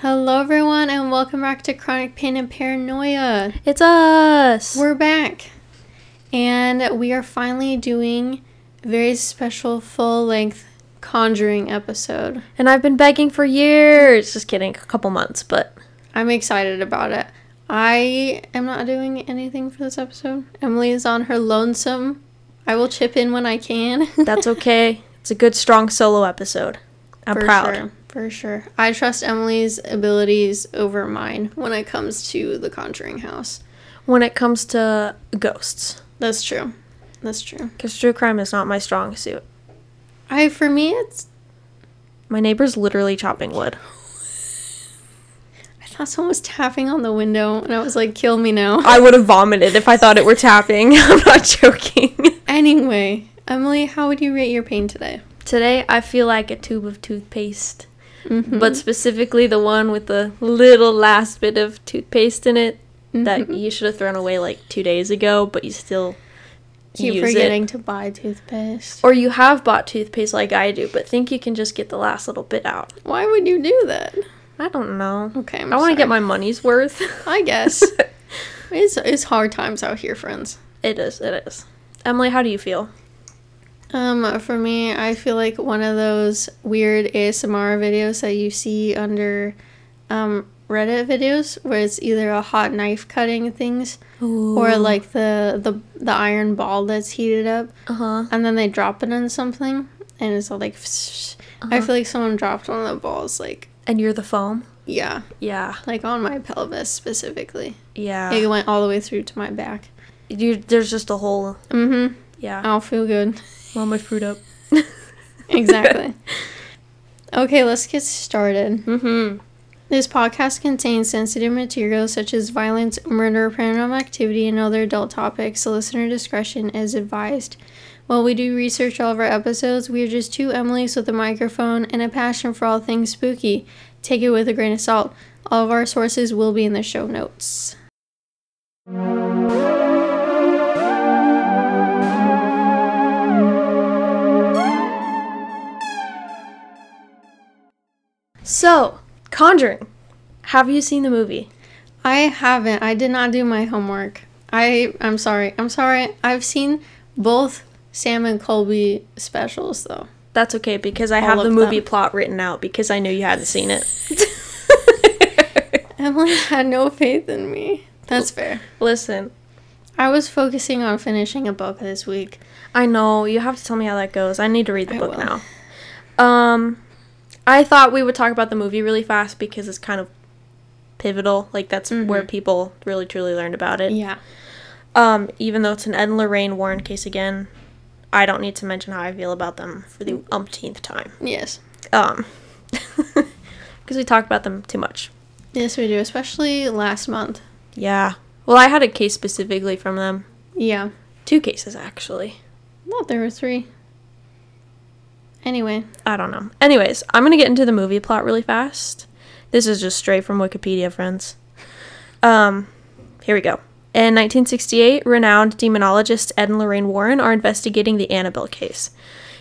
Hello, everyone, and welcome back to Chronic Pain and Paranoia. It's us. We're back, and we are finally doing a very special full length Conjuring episode. and I've been begging for years. Just kidding, a couple months, but I'm excited about it. I am not doing anything for this episode. Emily is on her lonesome. I will chip in when I can. that's okay. it's a good, strong solo episode. I'm for proud. Sure, for sure. I trust Emily's abilities over mine when it comes to the Conjuring house. When it comes to ghosts, That's true. That's true. because true crime is not my strong suit. I for me it's My neighbor's literally chopping wood. I thought someone was tapping on the window and I was like, kill me now. I would have vomited if I thought it were tapping. I'm not joking. anyway, Emily, how would you rate your pain today? Today, I feel like a tube of toothpaste, Mhm. but specifically the one with the little last bit of toothpaste in it that Mhm. you should have thrown away like two days ago, but you still keep use it. forgetting to buy toothpaste. Or you have bought toothpaste like I do, but think you can just get the last little bit out. Why would you do that? I don't know. Okay, I'm I want to get my money's worth. I guess it's it's hard times out here, friends. it is, it is. Emily, how do you feel? Um, for me, I feel like one of those weird ASMR videos that you see under um Reddit videos where it's either a hot knife cutting things or like the the the iron ball that's heated up uh huh. and then they drop it on something and it's all like I Uh-huh. feel like someone dropped one of the balls like And you're the foam? yeah, Yeah, like on my pelvis specifically. yeah. It went all the way through to my back. you there's just a hole. Mm-hmm. Yeah. I'll feel good. Want my fruit up. Exactly. okay, let's get started. mm-hmm. This podcast contains sensitive material such as violence, murder, paranormal activity, and other adult topics, so listener discretion is advised. While we do research all of our episodes, we are just two Emilys with a microphone and a passion for all things spooky. Take it with a grain of salt. All of our sources will be in the show notes. So, Conjuring. Have you seen the movie? I haven't. I did not do my homework. I I'm sorry. I'm sorry. I've seen both Sam and Colby specials though. That's okay because I All have the movie them. plot written out because I knew you hadn't seen it. Emily had no faith in me. That's fair. Listen, I was focusing on finishing a book this week. I know you have to tell me how that goes. I need to read the I book will. now. Um, I thought we would talk about the movie really fast because it's kind of pivotal. Like that's where Mhm. people really truly learned about it. Yeah. Um, even though it's an Ed and Lorraine Warren case again, I don't need to mention how I feel about them for the umpteenth time. Yes. Um, because we talk about them too much. Yes, we do, especially last month. Yeah. Well, I had a case specifically from them. Yeah. Two cases actually. Thought there were three. Anyway, I don't know. Anyways, I'm gonna get into the movie plot really fast. This is just straight from Wikipedia, friends. Um, here we go. In 1968, renowned demonologist Ed and Lorraine Warren are investigating the Annabelle case,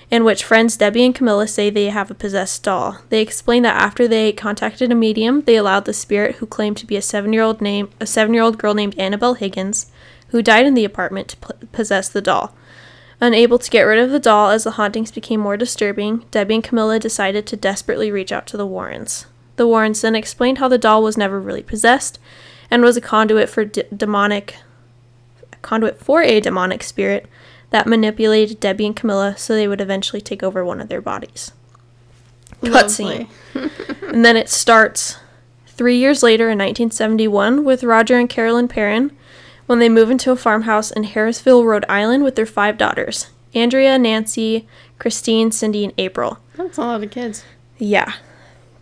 in which friends Debbie and Camilla say they have a possessed doll. They explain that after they contacted a medium, they allowed the spirit who claimed to be a seven-year-old name a seven-year-old girl named Annabelle Higgins, who died in the apartment, to p- possess the doll. Unable to get rid of the doll as the hauntings became more disturbing, Debbie and Camilla decided to desperately reach out to the Warrens. The Warrens then explained how the doll was never really possessed and was a conduit for d- demonic a conduit for a demonic spirit that manipulated Debbie and Camilla so they would eventually take over one of their bodies. Cutscene. And then it starts three years later in 1971 with Roger and Carolyn Perron when they move into a farmhouse in Harrisville, Rhode Island with their five daughters Andrea, Nancy, Christine, Cindy, and April. That's a lot of kids. Yeah,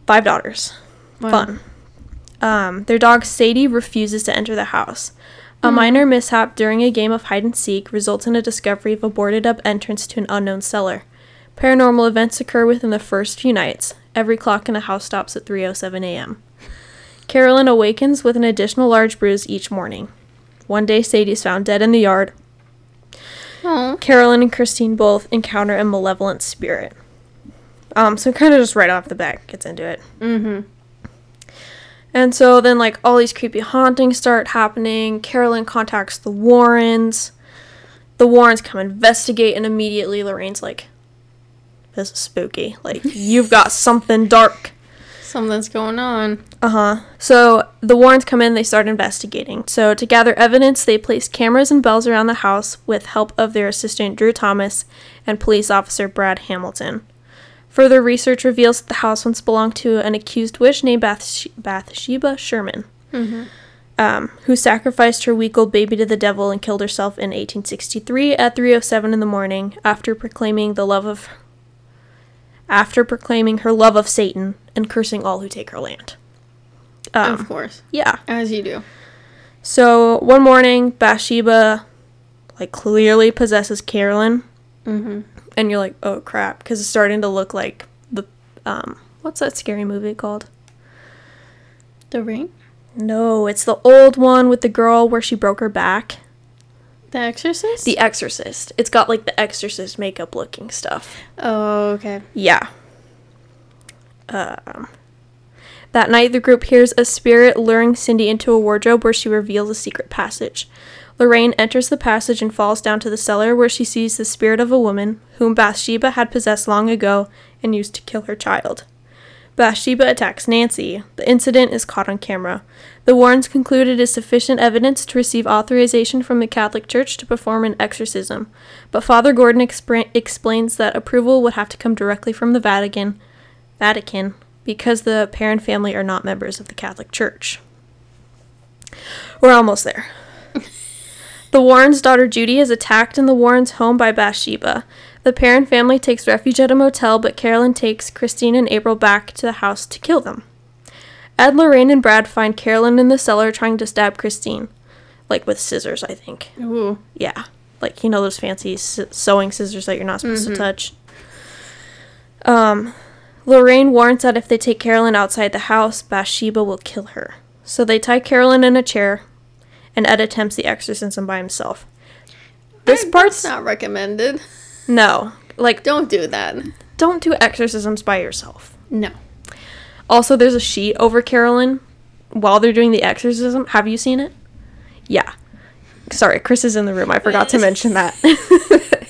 five daughters. Wow. Fun. Um, their dog Sadie refuses to enter the house. A minor mishap during a game of hide and seek results in a discovery of a boarded up entrance to an unknown cellar. Paranormal events occur within the first few nights. Every clock in the house stops at 3:07 a.m. Carolyn awakens with an additional large bruise each morning. One day, Sadie is found dead in the yard. Oh. Carolyn and Christine both encounter a malevolent spirit. Um, so kind of just right off the bat gets into it. Mm-hmm. And so then, like, all these creepy hauntings start happening. Carolyn contacts the Warrens. The Warrens come investigate, and immediately Lorraine's like, This is spooky. Like, you've got something dark. Something's going on. Uh huh. So the Warrens come in, they start investigating. So to gather evidence, they place cameras and bells around the house with help of their assistant Drew Thomas and police officer Brad Hamilton. Further research reveals that the house once belonged to an accused witch named Bathsh- Bathsheba Sherman, um, who sacrificed her week-old baby to the devil and killed herself in 1863 at 3:07 in the morning after proclaiming the love of after proclaiming her love of Satan and cursing all who take her land. Um, of course. yeah. As you do. So one morning, Bathsheba, like, clearly possesses Carolyn, Mm-hmm. and you're like, oh crap, because it's starting to look like the um, what's that scary movie called? The ring? No, it's the old one with the girl where she broke her back. The Exorcist? The Exorcist. It's got like the Exorcist makeup looking stuff. oh, okay. Yeah. Um, that night, the group hears a spirit luring Cindy into a wardrobe where she reveals a secret passage. Lorraine enters the passage and falls down to the cellar where she sees the spirit of a woman whom Bathsheba had possessed long ago and used to kill her child. Bathsheba attacks Nancy. The incident is caught on camera. The Warrens conclude it is sufficient evidence to receive authorization from the Catholic Church to perform an exorcism, but Father Gordon explains that approval would have to come directly from the Vatican, Vatican, because the Perron family are not members of the Catholic Church. We're almost there. the Warrens' daughter Judy is attacked in the Warrens' home by Bathsheba. The Perron family takes refuge at a motel, but Carolyn takes Christine and April back to the house to kill them. Ed, Lorraine, and Brad find Carolyn in the cellar trying to stab Christine. Like with scissors, I think. Ooh. Yeah. Like, you know, those fancy s- sewing scissors that you're not supposed to touch. Um, Lorraine warns that if they take Carolyn outside the house, Bathsheba will kill her. So they tie Carolyn in a chair, and Ed attempts the exorcism by himself. This I- part's not recommended. No. Like, Don't do that. don't do exorcisms by yourself. No. Also, there's a sheet over Carolyn while they're doing the exorcism. Have you seen it? Yeah. Sorry, Chris is in the room. I forgot to mention that.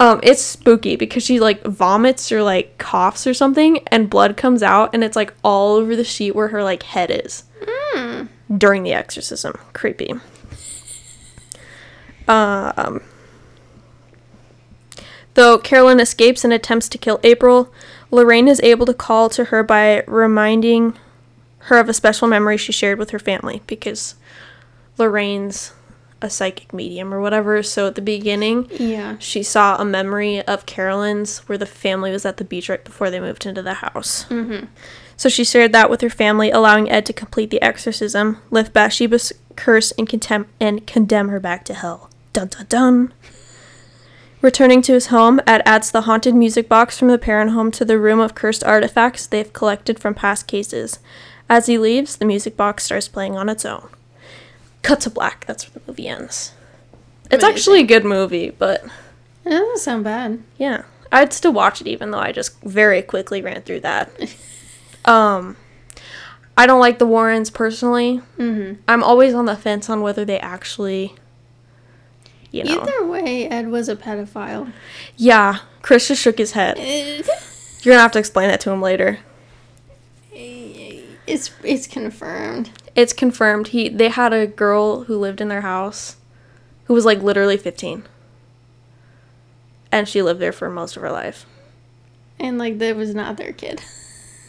um, it's spooky because she like vomits or like coughs or something, and blood comes out, and it's like all over the sheet where her like head is during the exorcism. Creepy. Um. Though Carolyn escapes and attempts to kill April, Lorraine is able to call to her by reminding her of a special memory she shared with her family because Lorraine's a psychic medium or whatever. So at the beginning, Yeah. she saw a memory of Carolyn's where the family was at the beach right before they moved into the house. Mm-hmm. So she shared that with her family, allowing Ed to complete the exorcism, lift Bathsheba's curse, and, contem- and condemn her back to hell. Dun dun dun. Returning to his home, Ed adds the haunted music box from the Perron home to the room of cursed artifacts they've collected from past cases. As he leaves, the music box starts playing on its own. Cut to black. That's where the movie ends. It's Amazing. actually a good movie, but It doesn't sound bad. yeah, I'd still watch it even though I just very quickly ran through that. um, I don't like the Warrens personally. Mm-hmm. I'm always on the fence on whether they actually, you know. Either way, Ed was a pedophile. Yeah, Chris just shook his head. You're gonna have to explain that to him later. It's it's confirmed. It's confirmed. He they had a girl who lived in their house, who was like literally 15, and she lived there for most of her life. And like that was not their kid.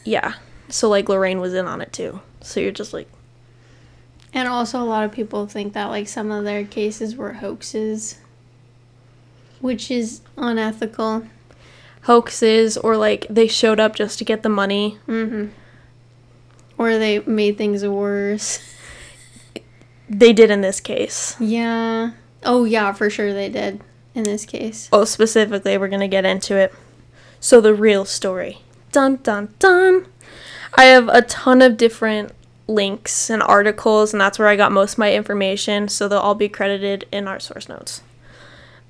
Yeah, so like Lorraine was in on it too. So you're just like, And also a lot of people think that like some of their cases were hoaxes. Which is unethical. hoaxes or like they showed up just to get the money. Mm-hmm. Or they made things worse. They did in this case. Yeah. Oh yeah, for sure they did in this case. Oh, specifically, we're gonna get into it. So the real story. Dun dun dun. I have a ton of different links and articles, and that's where I got most of my information. So they'll all be credited in our source notes.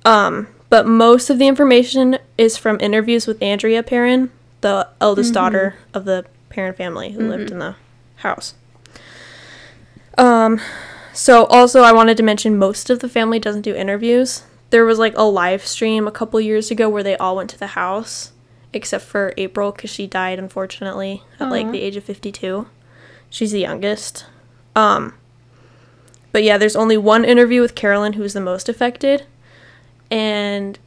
Um, but most of the information is from interviews with Andrea Perron, the eldest daughter of the Perron family who lived in the house. Um, so also I wanted to mention most of the family doesn't do interviews. There was like a live stream a couple years ago where they all went to the house, except for April because she died unfortunately at like the age of fifty-two. She's the youngest. Um, but yeah, there's only one interview with Carolyn who's the most affected, and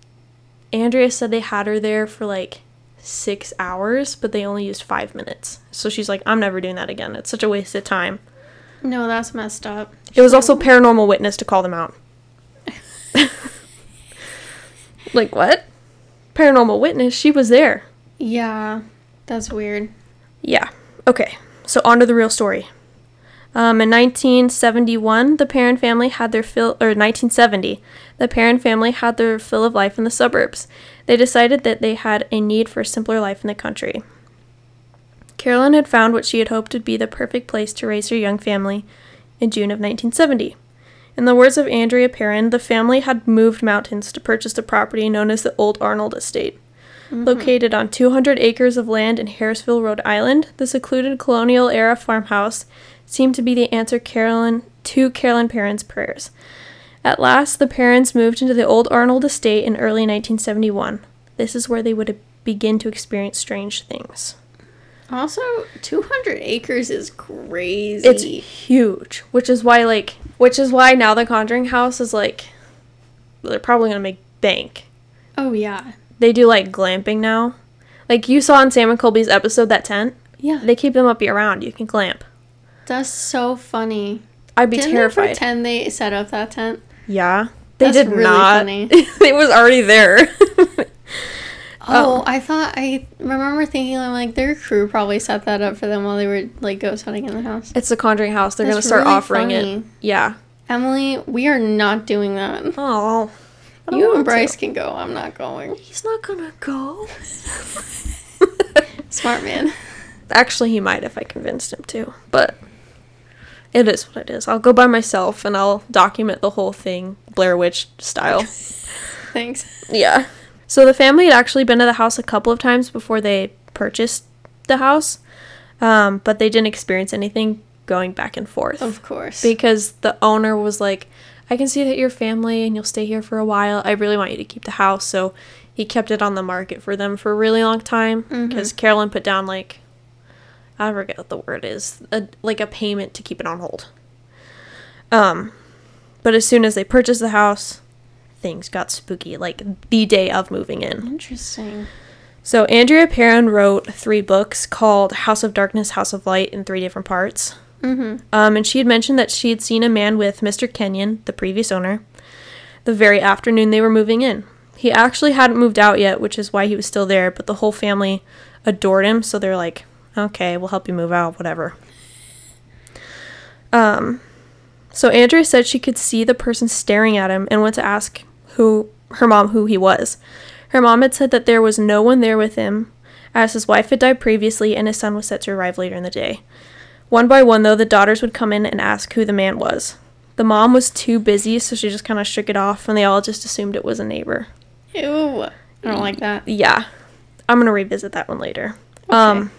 Andrea said they had her there for like six hours, but they only used five minutes. So she's like, I'm never doing that again. It's such a waste of time. No, that's messed up. It was also paranormal witness to call them out. like what? Paranormal witness? She was there. Yeah, that's weird. Yeah. Okay. So on to the real story. Um, in 1971, the Perron family had their fill, or 1970, the Perron family had their fill of life in the suburbs. They decided that they had a need for a simpler life in the country. Carolyn had found what she had hoped would be the perfect place to raise her young family in June of 1970. In the words of Andrea Perron, the family had moved mountains to purchase the property known as the Old Arnold Estate. Mm-hmm. Located on 200 acres of land in Harrisville, Rhode Island, the secluded colonial era farmhouse seemed to be the answer Carolyn to Carolyn Perron's prayers. At last, the parents moved into the Old Arnold Estate in early 1971. This is where they would begin to experience strange things. Also, 200 acres is crazy. It's huge, which is why like which is why now the Conjuring House is like they're probably going to make bank. oh, yeah. They do like glamping now. Like you saw in Sam and Colby's episode that tent, Yeah. they keep them up year round. You can glamp. That's so funny. I'd be Didn't they pretend they set up that tent? Yeah. They That's did really not. funny. it was already there. Oh, oh, I thought I remember thinking I'm like their crew probably set that up for them while they were like ghost hunting in the house. it's the Conjuring House. They're going to start really offering funny. it. Yeah. Emily, we are not doing that. Oh. You and Bryce to. can go. I'm not going. He's not going to go. Smart man. Actually, he might if I convinced him to. But it is what it is. I'll go by myself and I'll document the whole thing Blair Witch style. Thanks. Yeah. So the family had actually been to the house a couple of times before they purchased the house, um, but they didn't experience anything going back and forth Of course. because the owner was like, "I can see that you're family and you'll stay here for a while. I really want you to keep the house." So he kept it on the market for them for a really long time because Carolyn put down like I forget what the word is, a, like a payment to keep it on hold. Um, but as soon as they purchased the house, things got spooky, like the day of moving in. Interesting. So Andrea Perron wrote three books called House of Darkness, House of Light in three different parts. Mm-hmm. Um, and she had mentioned that she had seen a man with Mr. Kenyon, the previous owner, the very afternoon they were moving in. He actually hadn't moved out yet, which is why he was still there, but the whole family adored him, so they're like, okay, we'll help you move out, whatever. Um, so Andrea said she could see the person staring at him and went to ask who her mom who he was. Her mom had said that there was no one there with him, as his wife had died previously and his son was set to arrive later in the day. One by one, though, the daughters would come in and ask who the man was. The mom was too busy, so she just kind of shook it off, and they all just assumed it was a neighbor. Ew. I don't like that. Yeah, I'm gonna revisit that one later. Um,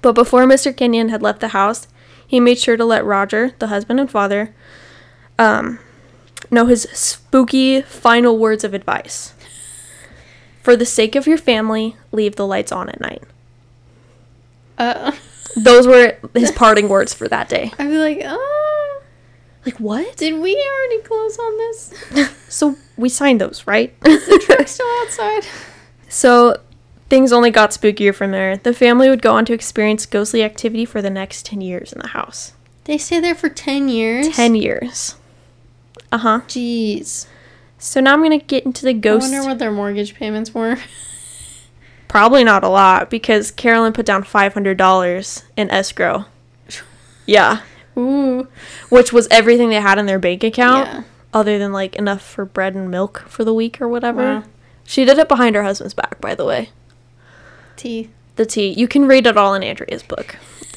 but before Mr. Kenyon had left the house, he made sure to let Roger, the husband and father, um, know his spooky final words of advice. For the sake of your family, leave the lights on at night. Uh, Those were his parting words for that day. I'd be like, oh, Like what? did we already close on this? So we signed those, right? The truck's still outside. So things only got spookier from there. The family would go on to experience ghostly activity for the next 10 years in the house. They stay there for 10 years? 10 years. Uh huh. Jeez. So now I'm going to get into the ghost. I wonder what their mortgage payments were. Probably not a lot because Carolyn put down $500 in escrow. Yeah. Ooh. Which was everything they had in their bank account, Yeah. other than like enough for bread and milk for the week or whatever. Wow. She did it behind her husband's back, by the way. Tea. The tea. You can read it all in Andrea's book.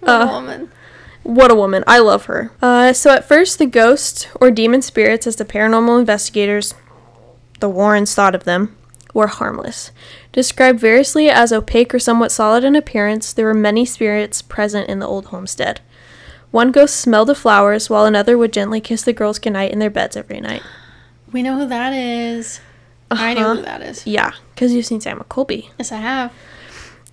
What Uh, a woman. What a woman. I love her. Uh, so at first, the ghost or demon spirits, as the paranormal investigators, the Warrens thought of them, were harmless. Described variously as opaque or somewhat solid in appearance, there were many spirits present in the old homestead. One ghost smelled the flowers, while another would gently kiss the girls goodnight in their beds every night. We know who that is. I know Uh-huh. who that is. Yeah, because you've seen Sam Colby. Yes, I have.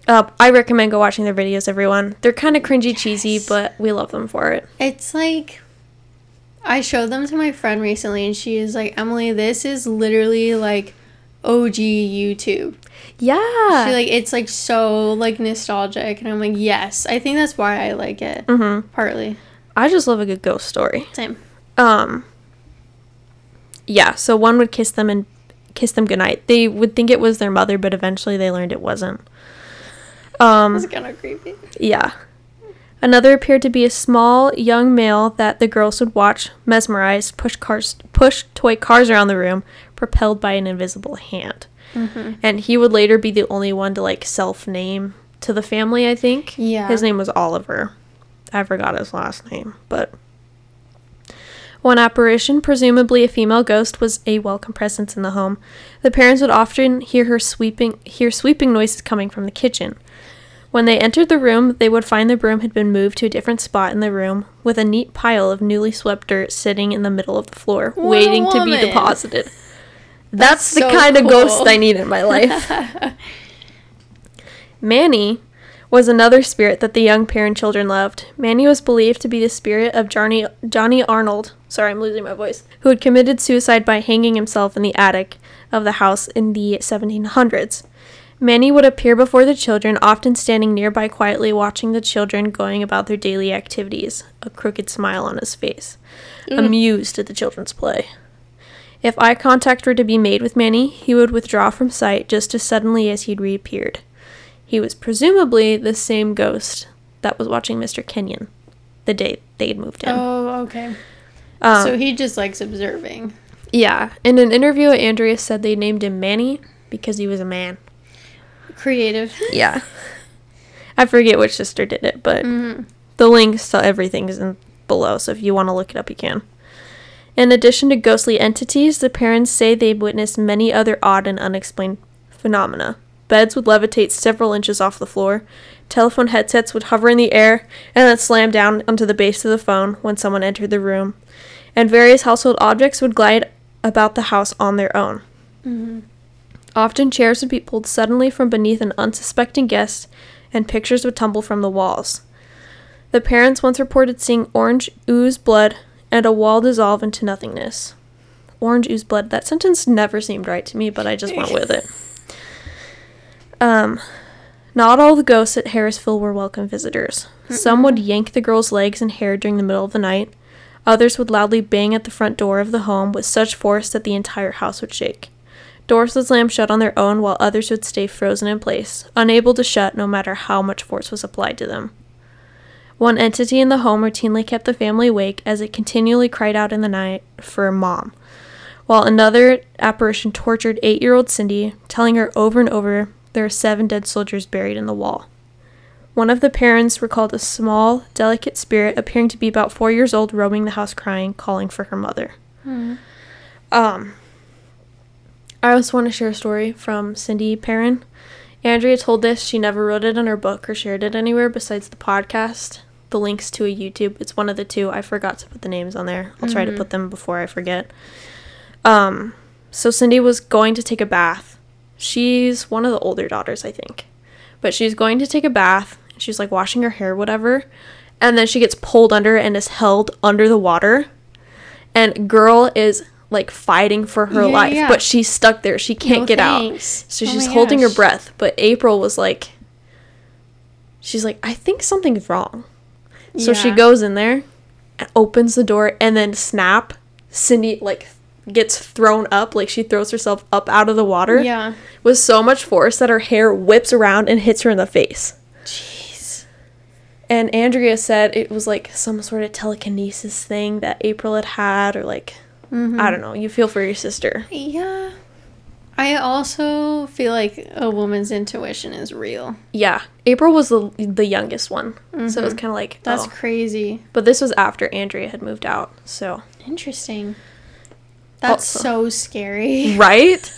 Uh, I recommend go watching their videos, everyone. They're kind of cringy, cheesy, but we love them for it. It's like I showed them to my friend recently, and she is like, "Emily, this is literally like OG YouTube." Yeah. She like it's like so like nostalgic, and I'm like, yes, I think that's why I like it. mm-hmm. Partly, I just love a good ghost story. same. Um. Yeah, so one would kiss them and kiss them goodnight. They would think it was their mother, but eventually they learned it wasn't. Um. That's kind of creepy. Yeah. Another appeared to be a small young male that the girls would watch, mesmerized, push cars, push toy cars around the room, propelled by an invisible hand. Mm-hmm. And he would later be the only one to like self name to the family. I think. Yeah. His name was Oliver. I forgot his last name, but. One apparition, presumably a female ghost, was a welcome presence in the home. The parents would often hear her sweeping hear sweeping noises coming from the kitchen. When they entered the room, they would find the broom had been moved to a different spot in the room, with a neat pile of newly swept dirt sitting in the middle of the floor, What waiting to be deposited. That's, That's the so kind of ghost. I need in my life. Manny was another spirit that the young Perron children loved. Manny was believed to be the spirit of Johnny Johnny Arnold. Sorry, I'm losing my voice. Who had committed suicide by hanging himself in the attic of the house in the 1700s. Manny would appear before the children, often standing nearby quietly watching the children going about their daily activities, a crooked smile on his face, mm. amused at the children's play. If eye contact were to be made with Manny, he would withdraw from sight just as suddenly as he'd reappeared. He was presumably the same ghost that was watching Mr. Kenyon the day they'd moved in. Oh, okay. Um, so he just likes observing. yeah, in an interview, Andrea said they named him Manny because he was a man. Creative. Yeah. I forget which sister did it, but hmm the links to everything is in below, so if you want to look it up, you can. In addition to ghostly entities, the parents say they've witnessed many other odd and unexplained phenomena. Beds would levitate several inches off the floor, telephone headsets would hover in the air and then slam down onto the base of the phone when someone entered the room, and various household objects would glide about the house on their own. hmm Often chairs would be pulled suddenly from beneath an unsuspecting guest, and pictures would tumble from the walls. The parents once reported seeing orange ooze blood and a wall dissolve into nothingness. Orange ooze blood. That sentence never seemed right to me, but I just went with it. Um, not all the ghosts at Harrisville were welcome visitors. Some would yank the girls' legs and hair during the middle of the night. Others would loudly bang at the front door of the home with such force that the entire house would shake. Doors would slam shut on their own while others would stay frozen in place, unable to shut no matter how much force was applied to them. One entity in the home routinely kept the family awake as it continually cried out in the night for mom, while another apparition tortured eight year old Cindy, telling her over and over there are seven dead soldiers buried in the wall. One of the parents recalled a small, delicate spirit appearing to be about four years old roaming the house crying, calling for her mother. Hmm. Um, I also want to share a story from Cindy Perron. Andrea told this. She never wrote it in her book or shared it anywhere besides the podcast. The links to a YouTube. It's one of the two. I forgot to put the names on there. I'll try to Mhm. put them before I forget. Um, so Cindy was going to take a bath. She's one of the older daughters, I think. But she's going to take a bath. She's like washing her hair, whatever. And then she gets pulled under and is held under the water. And girl is like fighting for her Yeah, life, yeah. but she's stuck there. She can't No get out. So Oh she's holding her breath. But April was like, she's like, I think something's wrong. So she goes in there, and opens the door, and then snap, Cindy like gets thrown up, like she throws herself up out of the water Yeah. with so much force that her hair whips around and hits her in the face. Jeez. And Andrea said it was like some sort of telekinesis thing that April had had, or like, Mhm. I don't know. You feel for your sister. Yeah. I also feel like a woman's intuition is real. Yeah, April was the the youngest one, so it was Mhm. kind of like That's oh. crazy. But this was after Andrea had moved out, so Interesting. That's Also- so scary. right.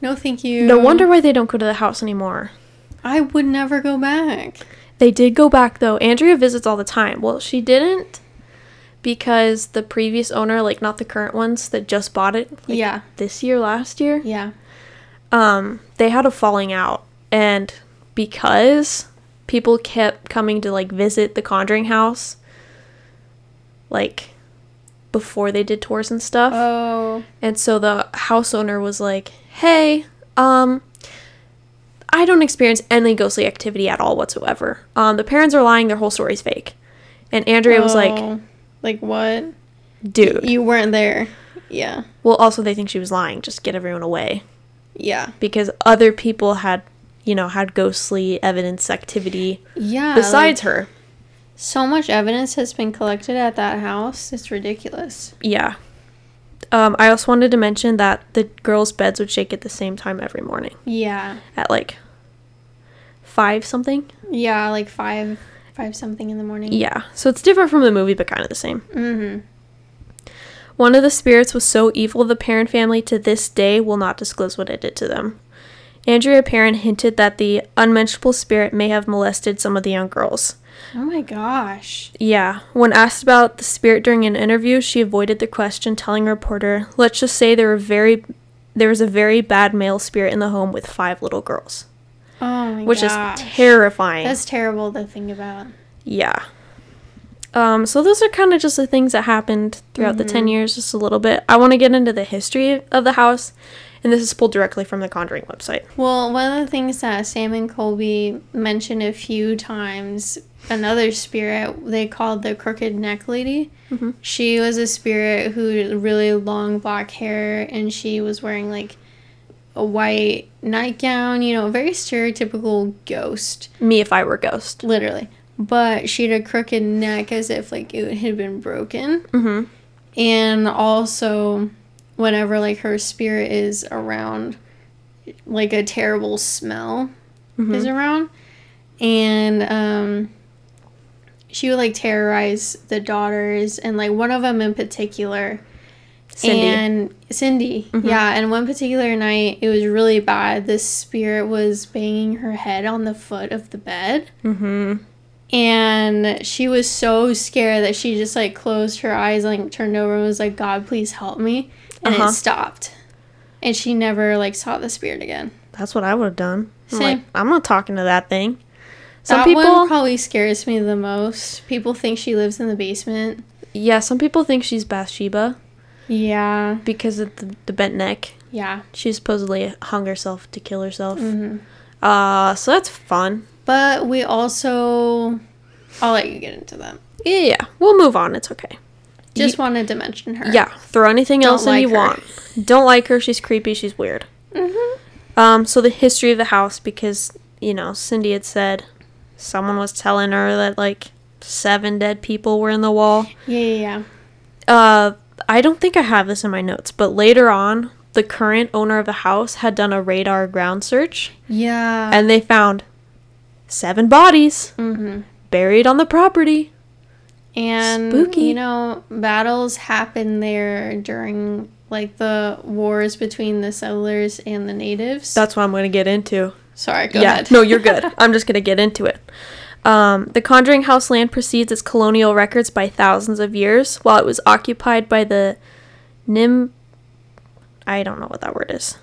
No, thank you. No wonder why they don't go to the house anymore. I would never go back. They did go back though. Andrea visits all the time. Well, she didn't because the previous owner, like not the current ones that just bought it like, yeah. this year, last year, Yeah. Um, they had a falling out. And because people kept coming to like visit the Conjuring house, like before they did tours and stuff. Oh. And so the house owner was like, "Hey, um I don't experience any ghostly activity at all whatsoever. Um the parents are lying, their whole story's fake." And Andrea was like, Oh. like what? "Dude, You weren't there. Yeah. well also they think she was lying, just get everyone away." Yeah. Because other people had, you know, had ghostly evidence activity Yeah. besides like, her. so much evidence has been collected at that house. It's ridiculous. Yeah. Um I also wanted to mention that the girls' beds would shake at the same time every morning Yeah. at like 5 something. Yeah, like five five something in the morning. Yeah, so it's different from the movie, but kind of the same. Mm-hmm. One of the spirits was so evil the Perron family to this day will not disclose what it did to them. Andrea Perron hinted that the unmentionable spirit may have molested some of the young girls. Oh my gosh. Yeah, when asked about the spirit during an interview, she avoided the question, telling a reporter, "Let's just say there were very there was a very bad male spirit in the home with five little girls." Oh my Which gosh. is terrifying. That's terrible to think about. Yeah. Um, so those are kind of just the things that happened throughout the 10 years, just a little bit. I want to get into the history of the house, and this is pulled directly from the Conjuring website. Well, one of the things that Sam and Colby mentioned a few times, another spirit they called the crooked neck lady. Mhm. She was a spirit who had really long black hair, and she was wearing like a white nightgown. You know, very stereotypical ghost, Me if I were ghost. literally. But she had a crooked neck as if like it had been broken. Mm-hmm. and also whenever like her spirit is around like a terrible smell Mm-hmm. is around and um she would like terrorize the daughters and like one of them in particular Cindy. and Cindy Mhm. yeah and one particular night it was really bad this spirit was banging her head on the foot of the bed mm-hmm. And she was so scared that she just like closed her eyes and like turned over and was like god please help me and Uh-huh. it stopped and she never like saw the spirit again That's what I would have done. I'm Same. like, I'm not talking to that thing. Some that people, one probably scares me the most people think she lives in the basement yeah, some people think she's Bathsheba yeah because of the, the bent neck. yeah She supposedly hung herself to kill herself. hmm Uh, so that's fun. But we also i'll let you get into that Yeah, yeah. We'll move on. It's okay. just wanted to mention her Yeah, throw anything Don't else in you her. want. Don't like her. She's creepy. She's weird. hmm Um, so the history of the house, because you know Cindy had said someone was telling her that like seven dead people were in the wall. yeah yeah yeah Uh, I don't think I have this in my notes, but later on, the current owner of the house had done a radar ground search, yeah and they found seven bodies mm-hmm. buried on the property. And Spooky. you know, battles happen there during like the wars between the settlers and the natives. That's what I'm going to get into. Sorry, go yeah, ahead. no, you're good. I'm just gonna get into it. Um, the Conjuring House land precedes its colonial records by thousands of years, while it was occupied by the Nim. I don't know what that word is.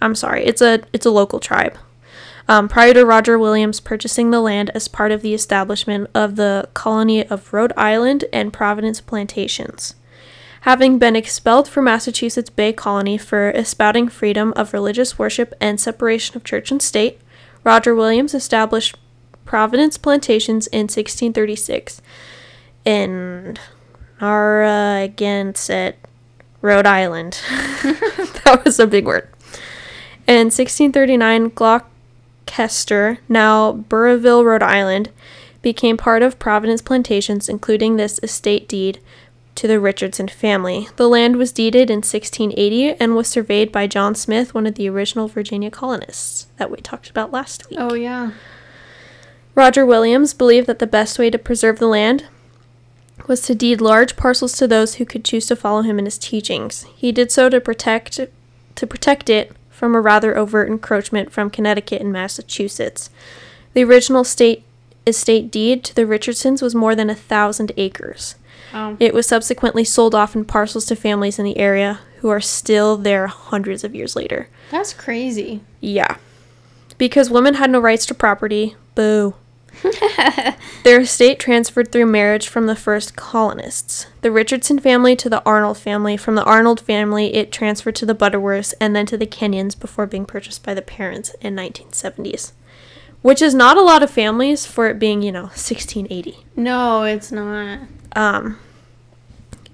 I'm sorry. It's a it's a local tribe. Um, prior to Roger Williams purchasing the land as part of the establishment of the colony of Rhode Island and Providence plantations. Having been expelled from Massachusetts Bay Colony for espouting freedom of religious worship and separation of church and state, Roger Williams established Providence Plantations in 1636 in Narragansett, Rhode Island. that was a big word. In 1639, Gloucester, now Burrillville, Rhode Island, became part of Providence Plantations, including this estate deed to the Richardson family. The land was deeded in 1680 and was surveyed by John Smith, one of the original Virginia colonists that we talked about last week. Oh yeah. Roger Williams believed that the best way to preserve the land was to deed large parcels to those who could choose to follow him in his teachings. He did so to protect to protect it from a rather overt encroachment from Connecticut and Massachusetts. The original state estate deed to the Richardsons was more than a thousand acres. Oh. It was subsequently sold off in parcels to families in the area who are still there hundreds of years later. That's crazy. Yeah. Because women had no rights to property. Boo. Their estate transferred through marriage from the first colonists. The Richardson family to the Arnold family. From the Arnold family, it transferred to the Butterworths and then to the Kenyons before being purchased by the parents in 1970s. Which is not a lot of families for it being, you know, 1680. No, it's not. Um,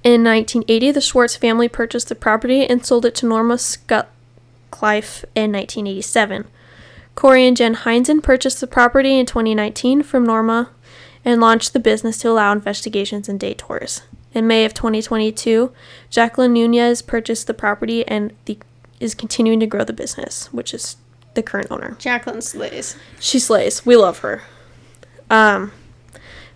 in 1980, the Schwartz family purchased the property and sold it to Norma Sutcliffe in 1987. Corey and Jen Heinzen purchased the property in 2019 from Norma and launched the business to allow investigations and day tours. In May of 2022, Jacqueline Nunez purchased the property and the, is continuing to grow the business, which is the current owner. Jacqueline slays. She slays. We love her. Um,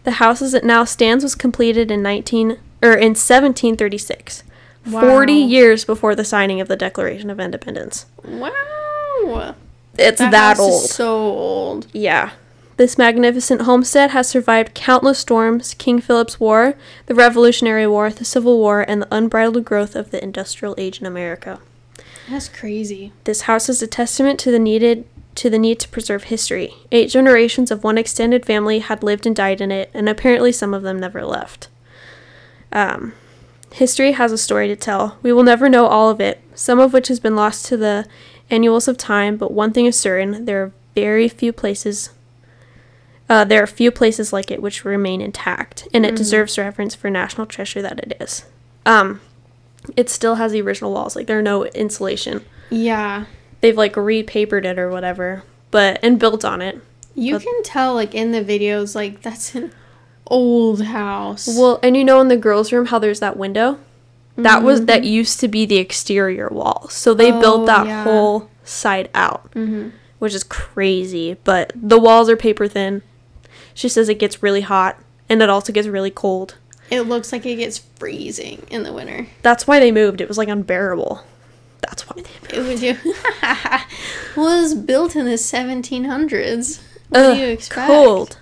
the house as it now stands was completed in 19 or in 1736, 40 years before the signing of the Declaration of Independence. Wow. It's that, is old. so old. Yeah. This magnificent homestead has survived countless storms, King Philip's War, the Revolutionary War, the Civil War, and the unbridled growth of the industrial age in America. That's crazy. This house is a testament to the needed to the need to preserve history. Eight generations of one extended family had lived and died in it, and apparently some of them never left. Um, history has a story to tell. We will never know all of it, some of which has been lost to the annuals of time, but one thing is certain, there are very few places uh, there are few places like it which remain intact, and it deserves reverence for national treasure that it is. Um, it still has the original walls, like there are no insulation Yeah. they've like repapered it or whatever, but and built on it. You But- can tell, like, in the videos, like, that's an old house. Well, and you know in the girls' room how there's that window? That was that used to be the exterior wall. So they Oh, built that yeah. whole side out, hmm which is crazy, but the walls are paper thin. She says it gets really hot and it also gets really cold. It looks like it gets freezing in the winter. That's why they moved. It was like unbearable. That's why they moved. It would do. well, it was built in the 1700s. What Ugh, do you expect? Cold.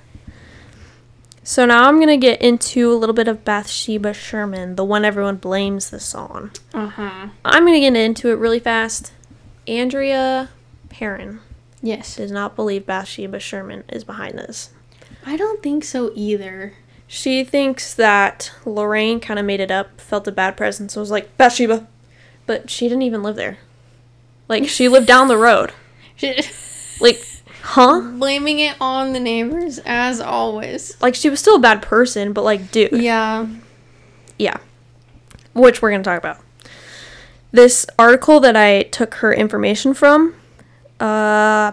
So now I'm gonna get into a little bit of Bathsheba Sherman, the one everyone blames this on. Uh huh. I'm gonna get into it really fast. Andrea Perron Yes. does not believe Bathsheba Sherman is behind this. I don't think so either. She thinks that Lorraine kind of made it up, felt a bad presence, was like, Bathsheba. But she didn't even live there. Like, she lived down the road. Like, huh? Blaming it on the neighbors, as always. Like, she was still a bad person, but, like, dude. Yeah. Yeah. Which we're going to talk about. This article that I took her information from uh,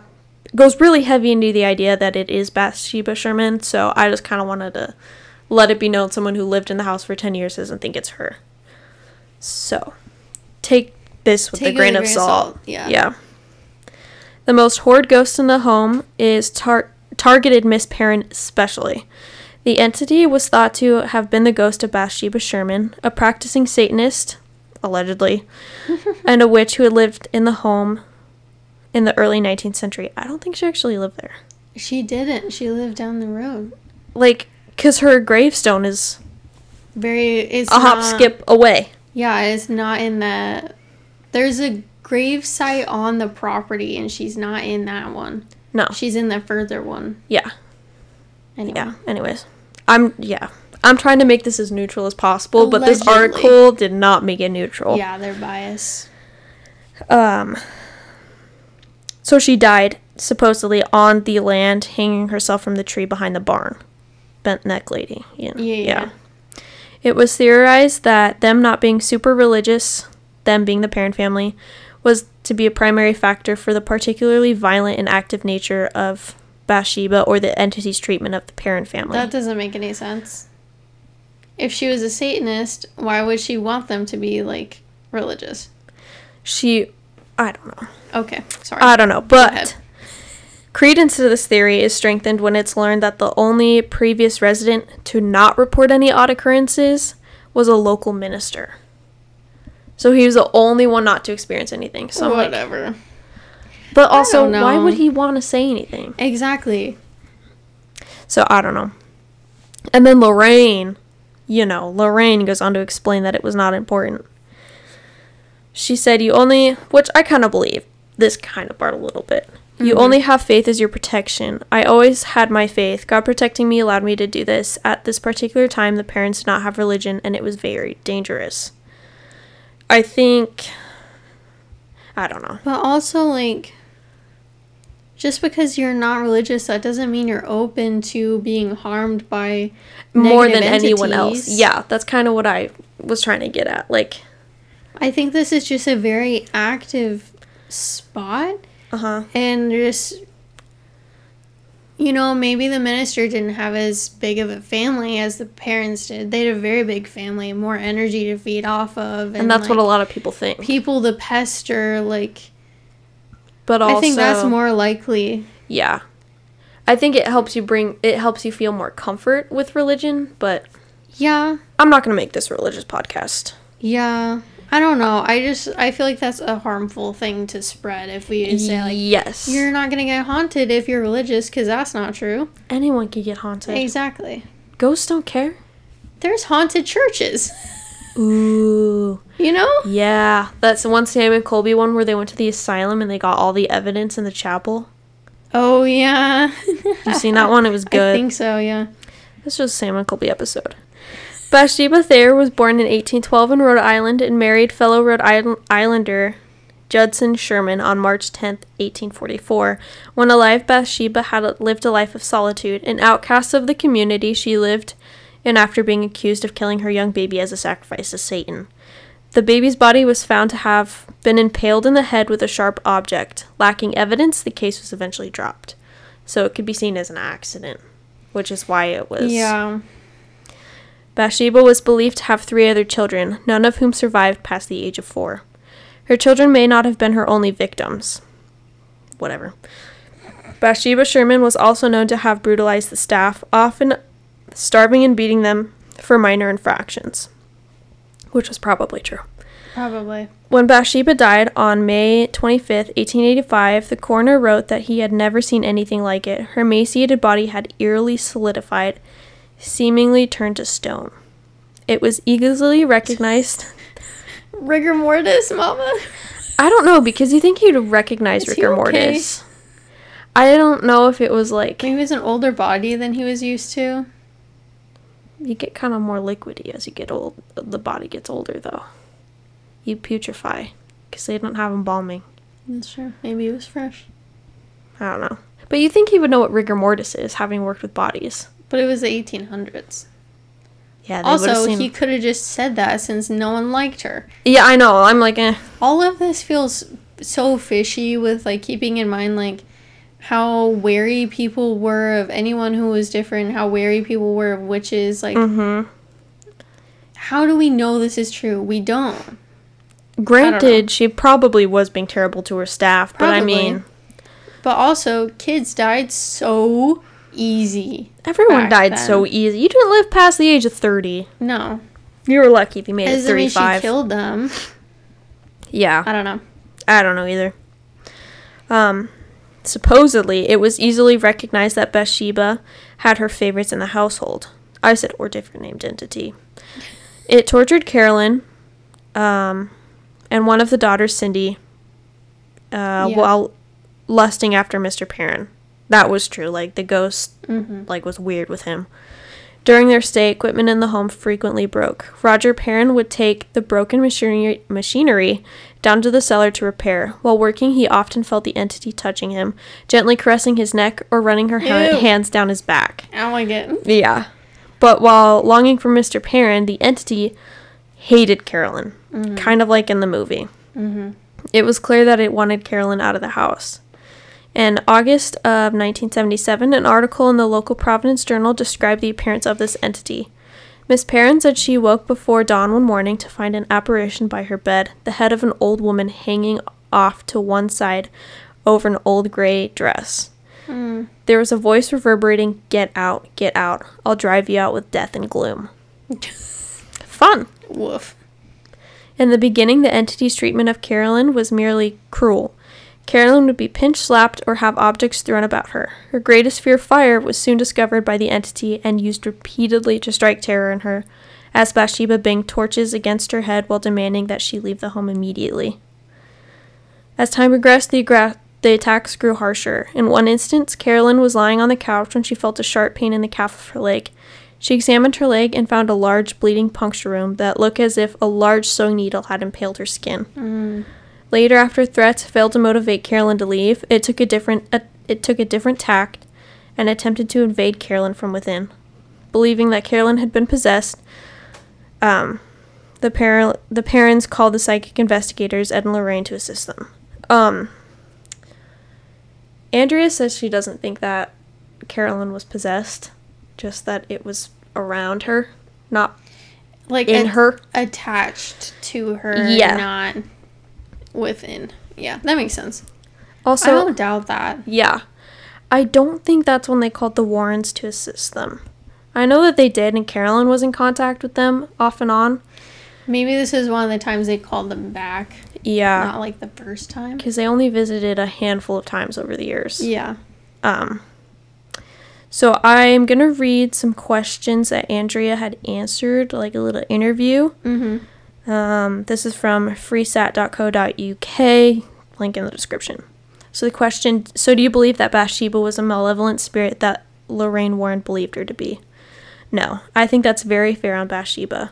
goes really heavy into the idea that it is Bathsheba Sherman, so I just kind of wanted to let it be known someone who lived in the house for 10 years doesn't think it's her. So, take this with Take a grain with of a salt. Yeah. Yeah. The most horrid ghost in the home is tar- targeted Miss Perron especially. The entity was thought to have been the ghost of Bathsheba Sherman, a practicing Satanist, allegedly, and a witch who had lived in the home in the early 19th century. I don't think she actually lived there. She didn't. She lived down the road. Like, because her gravestone is Very. It's a hop not- skip away. Yeah, it's not in the. There's a grave site on the property, and she's not in that one. No. She's in the further one. Yeah. Anyway. Yeah. Anyways, I'm, yeah. I'm trying to make this as neutral as possible, but this article did not make it neutral. Yeah, they're biased. Um, so she died supposedly on the land, hanging herself from the tree behind the barn. Bent neck lady. You know, Yeah, yeah. It was theorized that them not being super religious, them being the Perron family, was to be a primary factor for the particularly violent and active nature of Bathsheba or the entity's treatment of the Perron family. That doesn't make any sense. If she was a Satanist, why would she want them to be like religious? she, I don't know. Okay, sorry. I don't know, but credence to this theory is strengthened when it's learned that the only previous resident to not report any odd occurrences was a local minister. So he was the only one not to experience anything. So I'm like, Whatever. but also, why would he want to say anything? exactly. So I don't know. And then Lorraine, you know, Lorraine goes on to explain that it was not important. She said, You only, which I kind of believe, this kind of part a little bit. You Mhm. only have faith as your protection. I always had my faith. God protecting me allowed me to do this. At this particular time, the parents did not have religion, and it was very dangerous. I think. I don't know. But also, like, just because you're not religious, that doesn't mean you're open to being harmed by More than negative anyone else. Yeah, that's kind of what I was trying to get at. Like, I think this is just a very active spot, uh huh. and just, you know, maybe the minister didn't have as big of a family as the parents did. They had a very big family, more energy to feed off of, And, that's what a lot of people think. people to pester. Like, But also, I think that's more likely. Yeah. I think it helps you bring, it helps you feel more comfort with religion, but Yeah, I'm not going to make this a religious podcast. Yeah. I don't know. I just I feel like that's a harmful thing to spread if we just say like yes. you're not going to get haunted if you're religious cuz that's not true. Anyone can get haunted. Exactly. Ghosts don't care. There's haunted churches. Ooh. You know? Yeah. That's the one Sam and Colby one where they went to the asylum and they got all the evidence in the chapel. Oh yeah. You seen that one? It was good. I think so, yeah. This was Sam and Colby episode. Bathsheba Thayer was born in 1812 in Rhode Island and married fellow Rhode Islander Judson Sherman on March 10th, 1844. When alive, Bathsheba had lived a life of solitude. An outcast of the community, she lived in after being accused of killing her young baby as a sacrifice to Satan. The baby's body was found to have been impaled in the head with a sharp object. Lacking evidence, the case was eventually dropped. So it could be seen as an accident, which is why it was. Yeah. Bathsheba was believed to have three other children, none of whom survived past the age of four. Her children may not have been her only victims. Whatever. Bathsheba Sherman was also known to have brutalized the staff, often starving and beating them for minor infractions, which was probably true. Probably. When Bathsheba died on May 25th, 1885, the coroner wrote that he had never seen anything like it. Her emaciated body had eerily solidified, seemingly turned to stone. It was easily recognized. Rigor mortis, mama. I don't know because you think you'd recognize Is he rigor okay? mortis. I don't know if it was like Maybe it was an older body than he was used to. you get kind of more liquidy as you get old. The body gets older though. You putrefy because they don't have embalming. That's true. Maybe it was fresh. I don't know. But you think he would know what rigor mortis is, having worked with bodies. But it was the 1800s. Yeah, they Also, he could have just said that since no one liked her. Yeah, I know. I'm like, eh. all of this feels so fishy with like keeping in mind like how wary people were of anyone who was different how wary people were of witches like Mm-hmm. how do we know this is true we don't Granted, she probably was being terrible to her staff, but I mean, but also kids died so easy everyone died then. so easy. You didn't live past the age of 30. no You were lucky if you made it doesn't mean she 35. killed them yeah. i don't know I don't know either. Um, supposedly, it was easily recognized that Bathsheba had her favorites in the household. I said, or different named entity. It tortured Carolyn, um, and one of the daughters, Cindy, uh, Yeah. while lusting after Mr. Perron. That was true. Like the ghost, hmm like was weird with him. During their stay, equipment in the home frequently broke. Roger Perron would take the broken machinery, machinery down to the cellar to repair. While working, he often felt the entity touching him, gently caressing his neck or running her ha- hands down his back. i like it Yeah. But while longing for Mr. Perron, the entity hated Carolyn, kind of like in the movie. hmm It was clear that it wanted Carolyn out of the house. In August of 1977, an article in the local Providence Journal described the appearance of this entity. Miss Perron said she woke before dawn one morning to find an apparition by her bed, the head of an old woman hanging off to one side over an old gray dress. Mm. There was a voice reverberating, Get out, get out. I'll drive you out with death and gloom. Fun. woof In the beginning, the entity's treatment of Carolyn was merely cruel. Carolyn would be pinch slapped or have objects thrown about her. Her greatest fear of fire was soon discovered by the entity and used repeatedly to strike terror in her, as Bathsheba banged torches against her head while demanding that she leave the home immediately. As time progressed, the, the attacks grew harsher. In one instance, Carolyn was lying on the couch when she felt a sharp pain in the calf of her leg. She examined her leg and found a large bleeding puncture wound that looked as if a large sewing needle had impaled her skin. Mm. Later, after threats failed to motivate Carolyn to leave, it took a different a, it took a different tact and attempted to invade Carolyn from within. Believing that Carolyn had been possessed, um, the par- the parents called the psychic investigators Ed and Lorraine to assist them. Um, Andrea says she doesn't think that Carolyn was possessed, just that it was around her, not Like in a- her. attached to her, Yeah. not within. Yeah, that makes sense. Also, I don't doubt that. Yeah. I don't think that's when they called the Warrens to assist them. I know that they did, and Carolyn was in contact with them off and on. Maybe this is one of the times they called them back, Yeah. not like the first time. Because they only visited a handful of times over the years. Yeah. Um, so I'm going to read some questions that Andrea had answered, like a little interview. Mm-hmm. Um, this is from freesat.co.uk, link in the description. So the question So, do you believe that Bathsheba was a malevolent spirit that Lorraine Warren believed her to be? No, I think that's very fair on Bathsheba.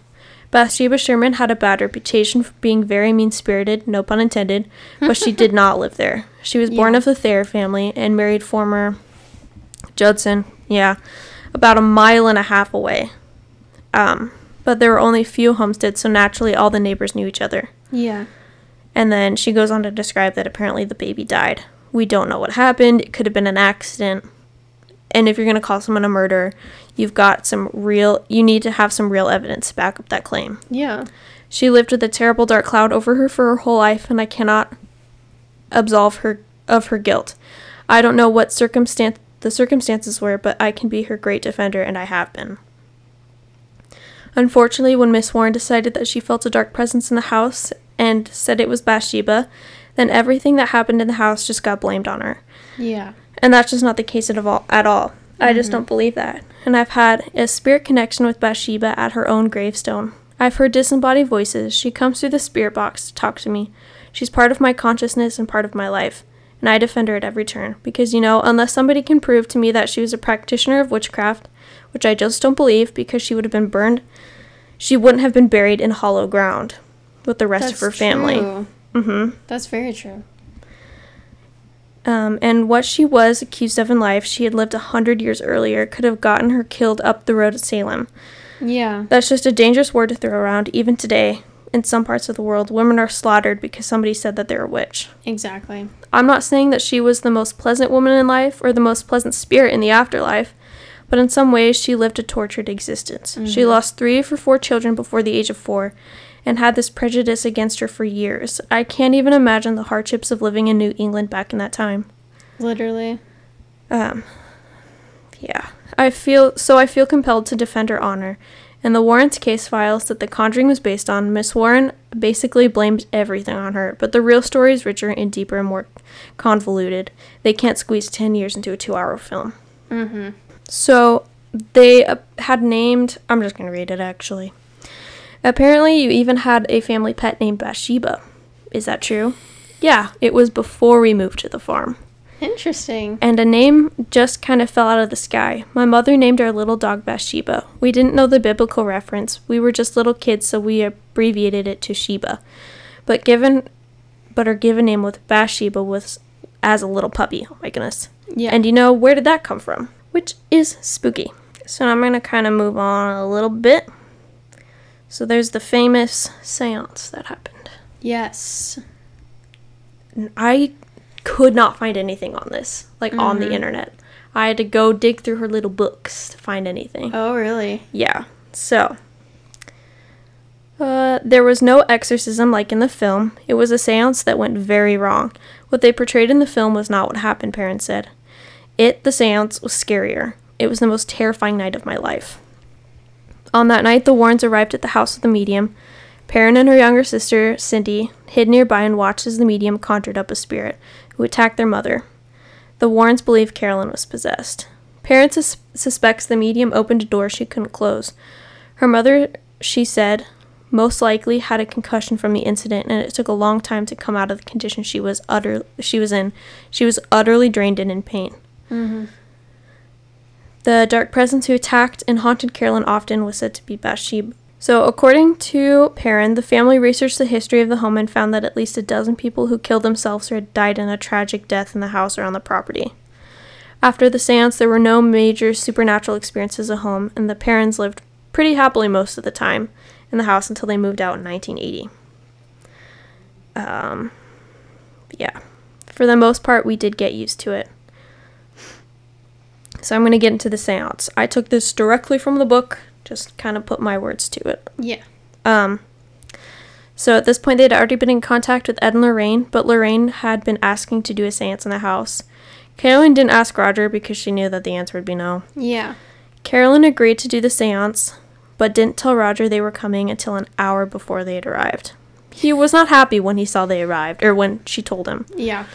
Bathsheba Sherman had a bad reputation for being very mean spirited, no pun intended, but she did not live there. She was born Yeah. of the Thayer family and married former Judson, yeah, about a mile and a half away. Um, but there were only few homesteads, so naturally all the neighbors knew each other. Yeah. And then she goes on to describe that apparently the baby died. We don't know what happened. It could have been an accident. And if you're going to call someone a murderer, you've got some real, you need to have some real evidence to back up that claim. Yeah. She lived with a terrible dark cloud over her for her whole life, and I cannot absolve her of her guilt. I don't know what circumstance the circumstances were, but I can be her great defender, and I have been. Unfortunately, when Miss Warren decided that she felt a dark presence in the house and said it was Bathsheba, then everything that happened in the house just got blamed on her. Yeah. And that's just not the case at all. At all. I just mm-hmm. don't believe that. And I've had a spirit connection with Bathsheba at her own gravestone. I've heard disembodied voices. She comes through the spirit box to talk to me. She's part of my consciousness and part of my life. And I defend her at every turn. Because, you know, unless somebody can prove to me that she was a practitioner of witchcraft, which I just don't believe because she would have been burned, she wouldn't have been buried in hollow ground with the rest of her family. True. Mm-hmm. That's very true. Um, and what she was accused of in life, she had lived a hundred years earlier, could have gotten her killed up the road to Salem. Yeah. That's just a dangerous word to throw around. Even today, in some parts of the world, women are slaughtered because somebody said that they're a witch. Exactly. I'm not saying that she was the most pleasant woman in life or the most pleasant spirit in the afterlife, but in some ways she lived a tortured existence. She lost three of her four children before the age of four and had this prejudice against her for years. I can't even imagine the hardships of living in New England back in that time. Literally. Um, yeah. I feel so I feel compelled to defend her honor. In the Warren's case files that The Conjuring was based on, Miss Warren basically blamed everything on her, but the real story is richer and deeper and more convoluted. They can't squeeze 10 years into a two hour film. Mm-hmm. So they uh, had named, I'm just going to read it actually. Apparently, you even had a family pet named Bathsheba. Is that true? Yeah, it was before we moved to the farm Interesting. and a name just kind of fell out of the sky. My mother named our little dog Bathsheba. We didn't know the biblical reference. We were just little kids, so we abbreviated it to Sheba. But given, but our given name with Bathsheba was as a little puppy. Oh my goodness! Yeah. And you know where did that come from? Which is spooky. So I'm gonna kind of move on a little bit. So there's the famous séance that happened. yes. I could not find anything on this, like on the internet. I had to go dig through her little books to find anything. Oh, really? Yeah. So, uh, there was no exorcism like in the film. It was a seance that went very wrong. What they portrayed in the film was not what happened, Perron said. It, the seance, was scarier. It was the most terrifying night of my life. On that night, the Warrens arrived at the house of the medium. Perron and her younger sister, Cindy, hid nearby and watched as the medium conjured up a spirit, who attacked their mother. The Warrens believe Carolyn was possessed. Perron sus- suspects the medium opened a door she couldn't close. Her mother, she said, most likely had a concussion from the incident and it took a long time to come out of the condition she was utter she was in. She was utterly drained and in pain. The dark presence who attacked and haunted Carolyn often was said to be Bathsheba. So, according to Perron, the family researched the history of the home and found that at least a dozen people who killed themselves or had died in a tragic death in the house or on the property. After the seance, there were no major supernatural experiences at home, and the Perrons lived pretty happily most of the time in the house until they moved out in 1980. Um, yeah. For the most part, we did get used to it. So I'm going to get into the seance. I took this directly from the book, just kind of put my words to it. Yeah. Um, so at this point, they'd already been in contact with Ed and Lorraine, but Lorraine had been asking to do a seance in the house. Carolyn didn't ask Roger because she knew that the answer would be no. Yeah. Carolyn agreed to do the seance, but didn't tell Roger they were coming until an hour before they had arrived. He was not happy when he saw they arrived, or when she told him. Yeah.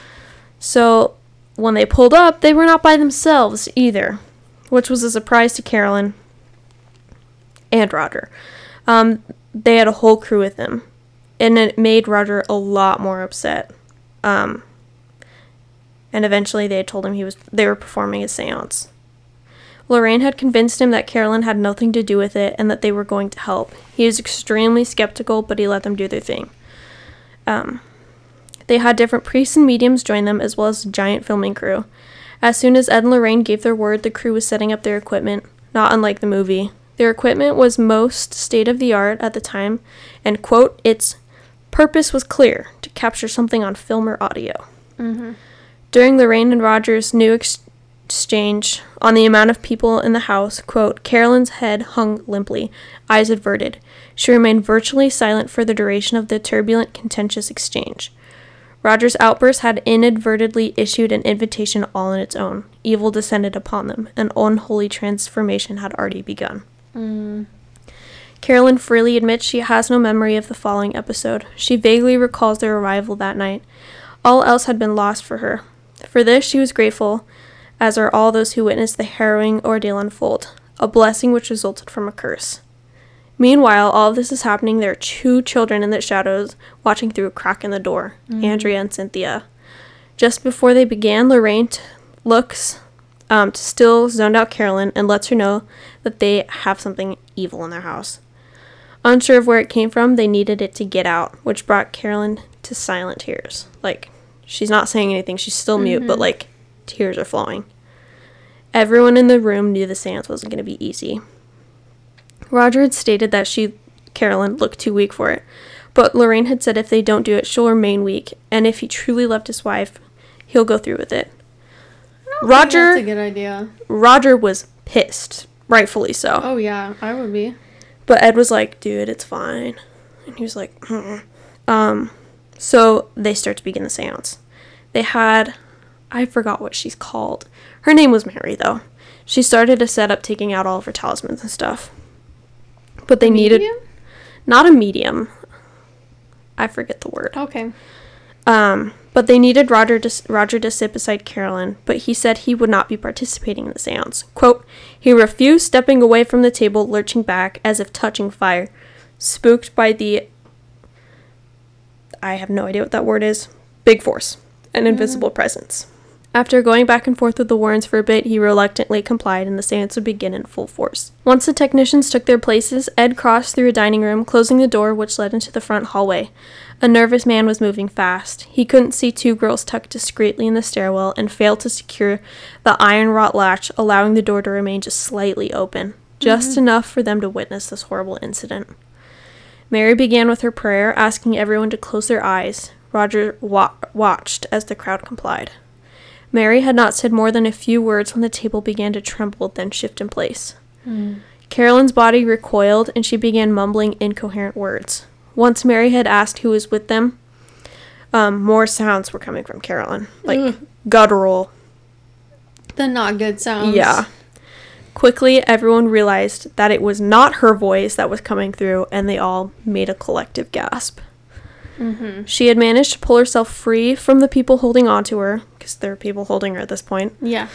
So when they pulled up, they were not by themselves either, which was a surprise to Carolyn and Roger. Um, they had a whole crew with them, and it made Roger a lot more upset. Um, and eventually, they told him he was they were performing a séance. Lorraine had convinced him that Carolyn had nothing to do with it and that they were going to help. He was extremely skeptical, but he let them do their thing. Um, they had different priests and mediums join them, as well as a giant filming crew. As soon as Ed and Lorraine gave their word, the crew was setting up their equipment, not unlike the movie. Their equipment was most state of the art at the time, and, quote, its purpose was clear to capture something on film or audio. Mm-hmm. During Lorraine and Roger's new ex- exchange on the amount of people in the house, quote, Carolyn's head hung limply, eyes averted. She remained virtually silent for the duration of the turbulent, contentious exchange. Roger's outburst had inadvertently issued an invitation all on its own. Evil descended upon them. An unholy transformation had already begun. Hmm. Carolyn freely admits she has no memory of the following episode. She vaguely recalls their arrival that night. All else had been lost for her. For this, she was grateful, as are all those who witnessed the harrowing ordeal unfold, a blessing which resulted from a curse. Meanwhile, all of this is happening. There are two children in the shadows watching through a crack in the door Andrea and Cynthia. Just before they began, Lorraine t- looks um, to still zoned out Carolyn and lets her know that they have something evil in their house. Unsure of where it came from, they needed it to get out, which brought Carolyn to silent tears. Like, she's not saying anything, she's still mute, but like, tears are flowing. Everyone in the room knew the seance wasn't going to be easy. Roger had stated that she, Carolyn, looked too weak for it, but Lorraine had said if they don't do it, she'll remain weak, and if he truly loved his wife, he'll go through with it. Roger, That's a good idea. Roger was pissed, rightfully so. Oh yeah, I would be. But Ed was like, "Dude, it's fine," and he was like, "Mm-mm." "Um." So they start to begin the séance. They had, I forgot what she's called. Her name was Mary, though. She started to set up taking out all of her talismans and stuff. But they needed not a medium. I forget the word. Okay. Um, but they needed Roger to, Roger to sit beside Carolyn, but he said he would not be participating in the seance. Quote, he refused stepping away from the table, lurching back as if touching fire, spooked by the. I have no idea what that word is. Big force, an invisible presence. After going back and forth with the Warrens for a bit, he reluctantly complied and the seance would begin in full force. Once the technicians took their places, Ed crossed through a dining room, closing the door which led into the front hallway. A nervous man was moving fast. He couldn't see two girls tucked discreetly in the stairwell and failed to secure the iron wrought latch, allowing the door to remain just slightly open, just mm-hmm. enough for them to witness this horrible incident. Mary began with her prayer, asking everyone to close their eyes. Roger wa- watched as the crowd complied. Mary had not said more than a few words when the table began to tremble, then shift in place. Carolyn's body recoiled and she began mumbling incoherent words. Once Mary had asked who was with them, um, more sounds were coming from Carolyn, like guttural. The not good sounds. Yeah. Quickly, everyone realized that it was not her voice that was coming through, and they all made a collective gasp. Mm-hmm. She had managed to pull herself free from the people holding onto her, because there were people holding her at this point. Yeah.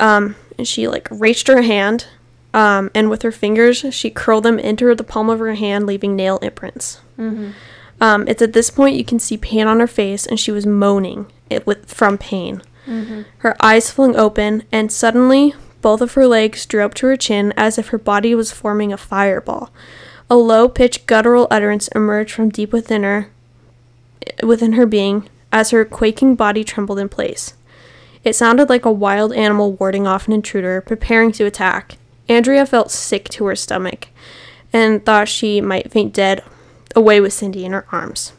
Um, and she like reached her hand, um, and with her fingers, she curled them into the palm of her hand, leaving nail imprints. Mm-hmm. Um, it's at this point you can see pain on her face, and she was moaning it with from pain. Mm-hmm. Her eyes flung open, and suddenly both of her legs drew up to her chin as if her body was forming a fireball. A low pitched guttural utterance emerged from deep within her within her being as her quaking body trembled in place. It sounded like a wild animal warding off an intruder, preparing to attack. Andrea felt sick to her stomach and thought she might faint dead away with Cindy in her arms.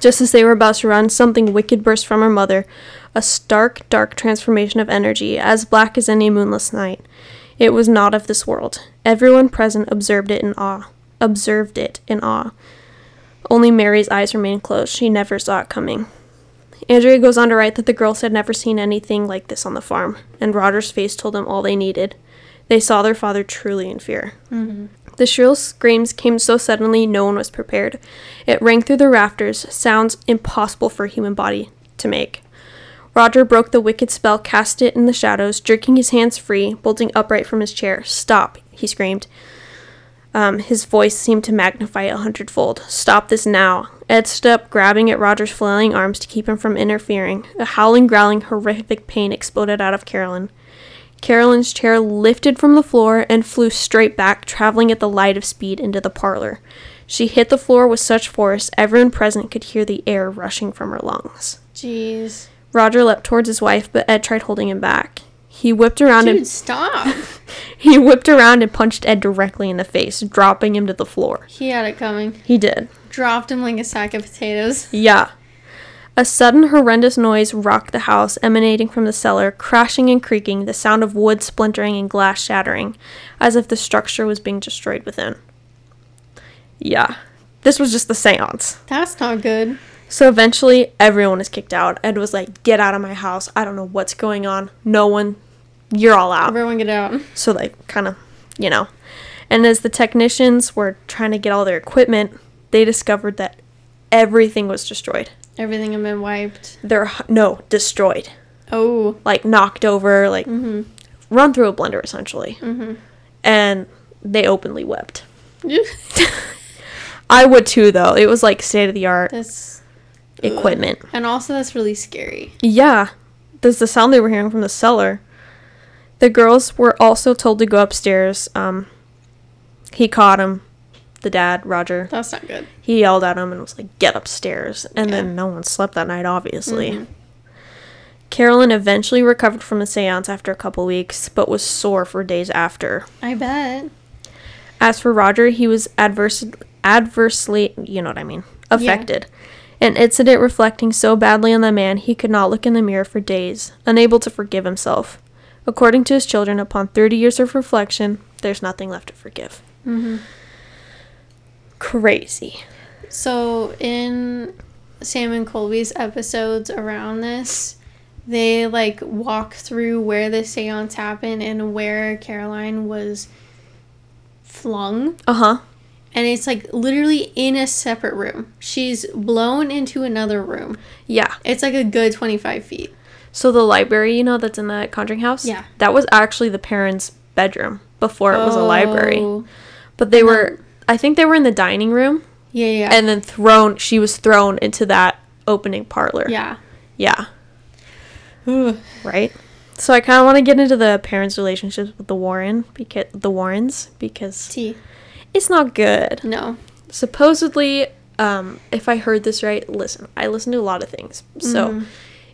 Just as they were about to run, something wicked burst from her mother, a stark, dark transformation of energy, as black as any moonless night. It was not of this world. Everyone present observed it in awe. Observed it in awe. Only Mary's eyes remained closed. She never saw it coming. Andrea goes on to write that the girls had never seen anything like this on the farm, and Roger's face told them all they needed. They saw their father truly in fear. Mm-hmm. The shrill screams came so suddenly no one was prepared. It rang through the rafters, sounds impossible for a human body to make. Roger broke the wicked spell, cast it in the shadows, jerking his hands free, bolting upright from his chair. Stop, he screamed. Um, his voice seemed to magnify a hundredfold. Stop this now. Ed stood up, grabbing at Roger's flailing arms to keep him from interfering. A howling, growling, horrific pain exploded out of Carolyn. Carolyn's chair lifted from the floor and flew straight back, traveling at the light of speed into the parlor. She hit the floor with such force everyone present could hear the air rushing from her lungs. Jeez. Roger leapt towards his wife, but Ed tried holding him back. He whipped around Dude, and stop. he whipped around and punched Ed directly in the face, dropping him to the floor. he had it coming. He did. Dropped him like a sack of potatoes. Yeah. A sudden horrendous noise rocked the house, emanating from the cellar, crashing and creaking, the sound of wood splintering and glass shattering, as if the structure was being destroyed within. Yeah. This was just the seance. That's not good. So eventually, everyone is kicked out. Ed was like, Get out of my house. I don't know what's going on. No one. You're all out. Everyone get out. So like kind of, you know. And as the technicians were trying to get all their equipment, they discovered that everything was destroyed. Everything had been wiped. They're no destroyed, Oh. like knocked over, like Mm-hmm. run through a blender essentially. Mm-hmm. And they openly wept. I would too, though. It was like state of the art equipment. and also that's really scary. Yeah, there's the sound they were hearing from the cellar. The girls were also told to go upstairs. Um, he caught him, the dad, Roger. That's not good. He yelled at him and was like, "Get upstairs!" And Yeah. then no one slept that night, obviously. Mhm. Carolyn eventually recovered from the seance after a couple weeks, but was sore for days after. I bet. As for Roger, he was adverse, adversely, you know what I mean, affected. An incident reflecting so badly on the man he could not look in the mirror for days, unable to forgive himself. According to his children, upon 30 years of reflection, there's nothing left to forgive. Mm-hmm. Crazy. So in Sam and Colby's episodes around this, they like walk through where the seance happened and where Carolyn was flung. Uh huh. And it's like literally in a separate room. She's blown into another room. Yeah. It's like a good 25 feet. So the library, you know, that's in the Conjuring house? Yeah. That was actually the parents' bedroom before it was a library. Oh. But they And were, I think they were in the dining room Yeah, yeah. and then thrown, she was thrown into that opening parlor. yeah. Yeah. right? So I kind of want to get into the parents' relationships with the Warren because the Warrens because T. it's not good. No. Supposedly, um, if I heard this right, listen, I listen to a lot of things. So Mhm.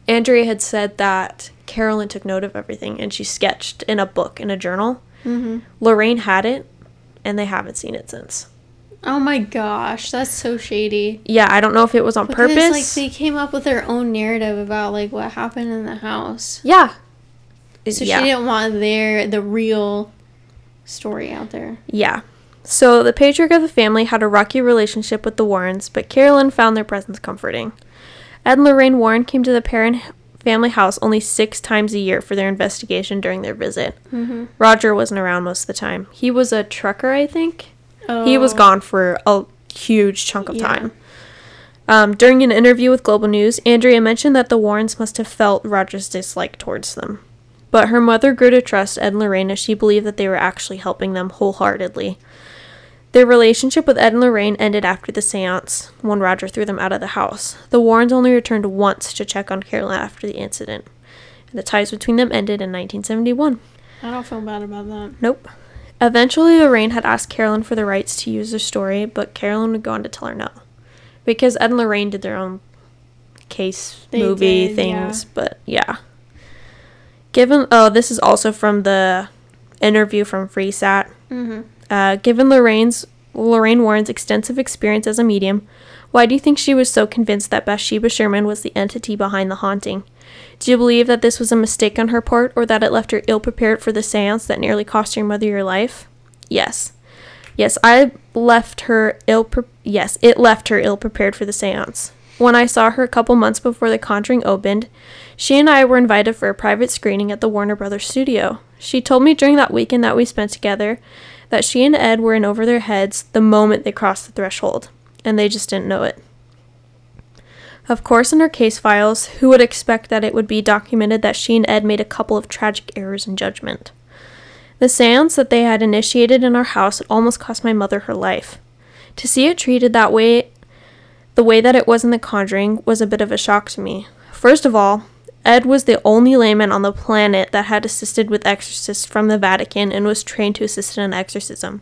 Andrea had said that Carolyn took note of everything and she sketched in a book in a journal. Mm-hmm. Lorraine had it, and they haven't seen it since. Oh my gosh, that's so shady. Yeah, I don't know if it was on Because purpose. like they came up with their own narrative about like what happened in the house. yeah. So yeah. she didn't want their the real story out there. Yeah. So the patriarch of the family had a rocky relationship with the Warrens, but Carolyn found their presence comforting. Ed and Lorraine Warren came to the Perron family house only six times a year for their investigation during their visit. Mm-hmm. Roger wasn't around most of the time. He was a trucker, I think. Oh. He was gone for a huge chunk of Yeah. time. Um, during an interview with Global News, Andrea mentioned that the Warrens must have felt Roger's dislike towards them. But her mother grew to trust Ed and Lorraine as she believed that they were actually helping them wholeheartedly. Their relationship with Ed and Lorraine ended after the seance, when Roger threw them out of the house. The Warrens only returned once to check on Carolyn after the incident. And the ties between them ended in 1971. I don't feel bad about that. Nope. Eventually, Lorraine had asked Carolyn for the rights to use their story, but Carolyn would go on to tell her no. Because Ed and Lorraine did their own case They movie did, things, but yeah. Given, oh, this is also from the interview from FreeSat. Mm-hmm. Uh, given Lorraine's Lorraine Warren's extensive experience as a medium, why do you think she was so convinced that Bathsheba Sherman was the entity behind the haunting? Do you believe that this was a mistake on her part, or that it left her ill prepared for the seance that nearly cost your mother your life? Yes. Yes, I left her ill. Pre- yes, it left her ill prepared for the seance. When I saw her a couple months before The Conjuring opened, she and I were invited for a private screening at the Warner Brothers studio. She told me during that weekend that we spent together that she and Ed were in over their heads the moment they crossed the threshold, and they just didn't know it. Of course, in her case files, who would expect that it would be documented that she and Ed made a couple of tragic errors in judgment? The seance that they had initiated in our house had almost cost my mother her life. To see it treated that way, the way that it was in The Conjuring, was a bit of a shock to me. First of all, Ed was the only layman on the planet that had assisted with exorcists from the Vatican and was trained to assist in an exorcism.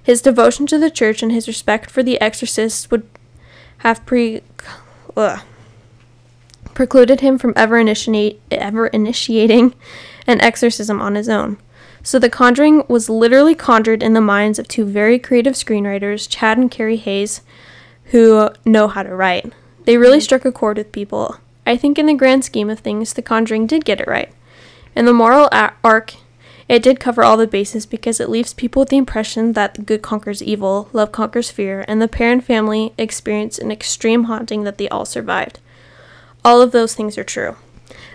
His devotion to the church and his respect for the exorcists would have pre ugh, precluded him from ever initiate ever initiating an exorcism on his own. So The Conjuring was literally conjured in the minds of two very creative screenwriters, Chad and Carey Hayes, who know how to write. They really mm-hmm. struck a chord with people. I think in the grand scheme of things, The Conjuring did get it right. In the moral arc, it did cover all the bases because it leaves people with the impression that the good conquers evil, love conquers fear, and the Perron family experienced an extreme haunting that they all survived. All of those things are true.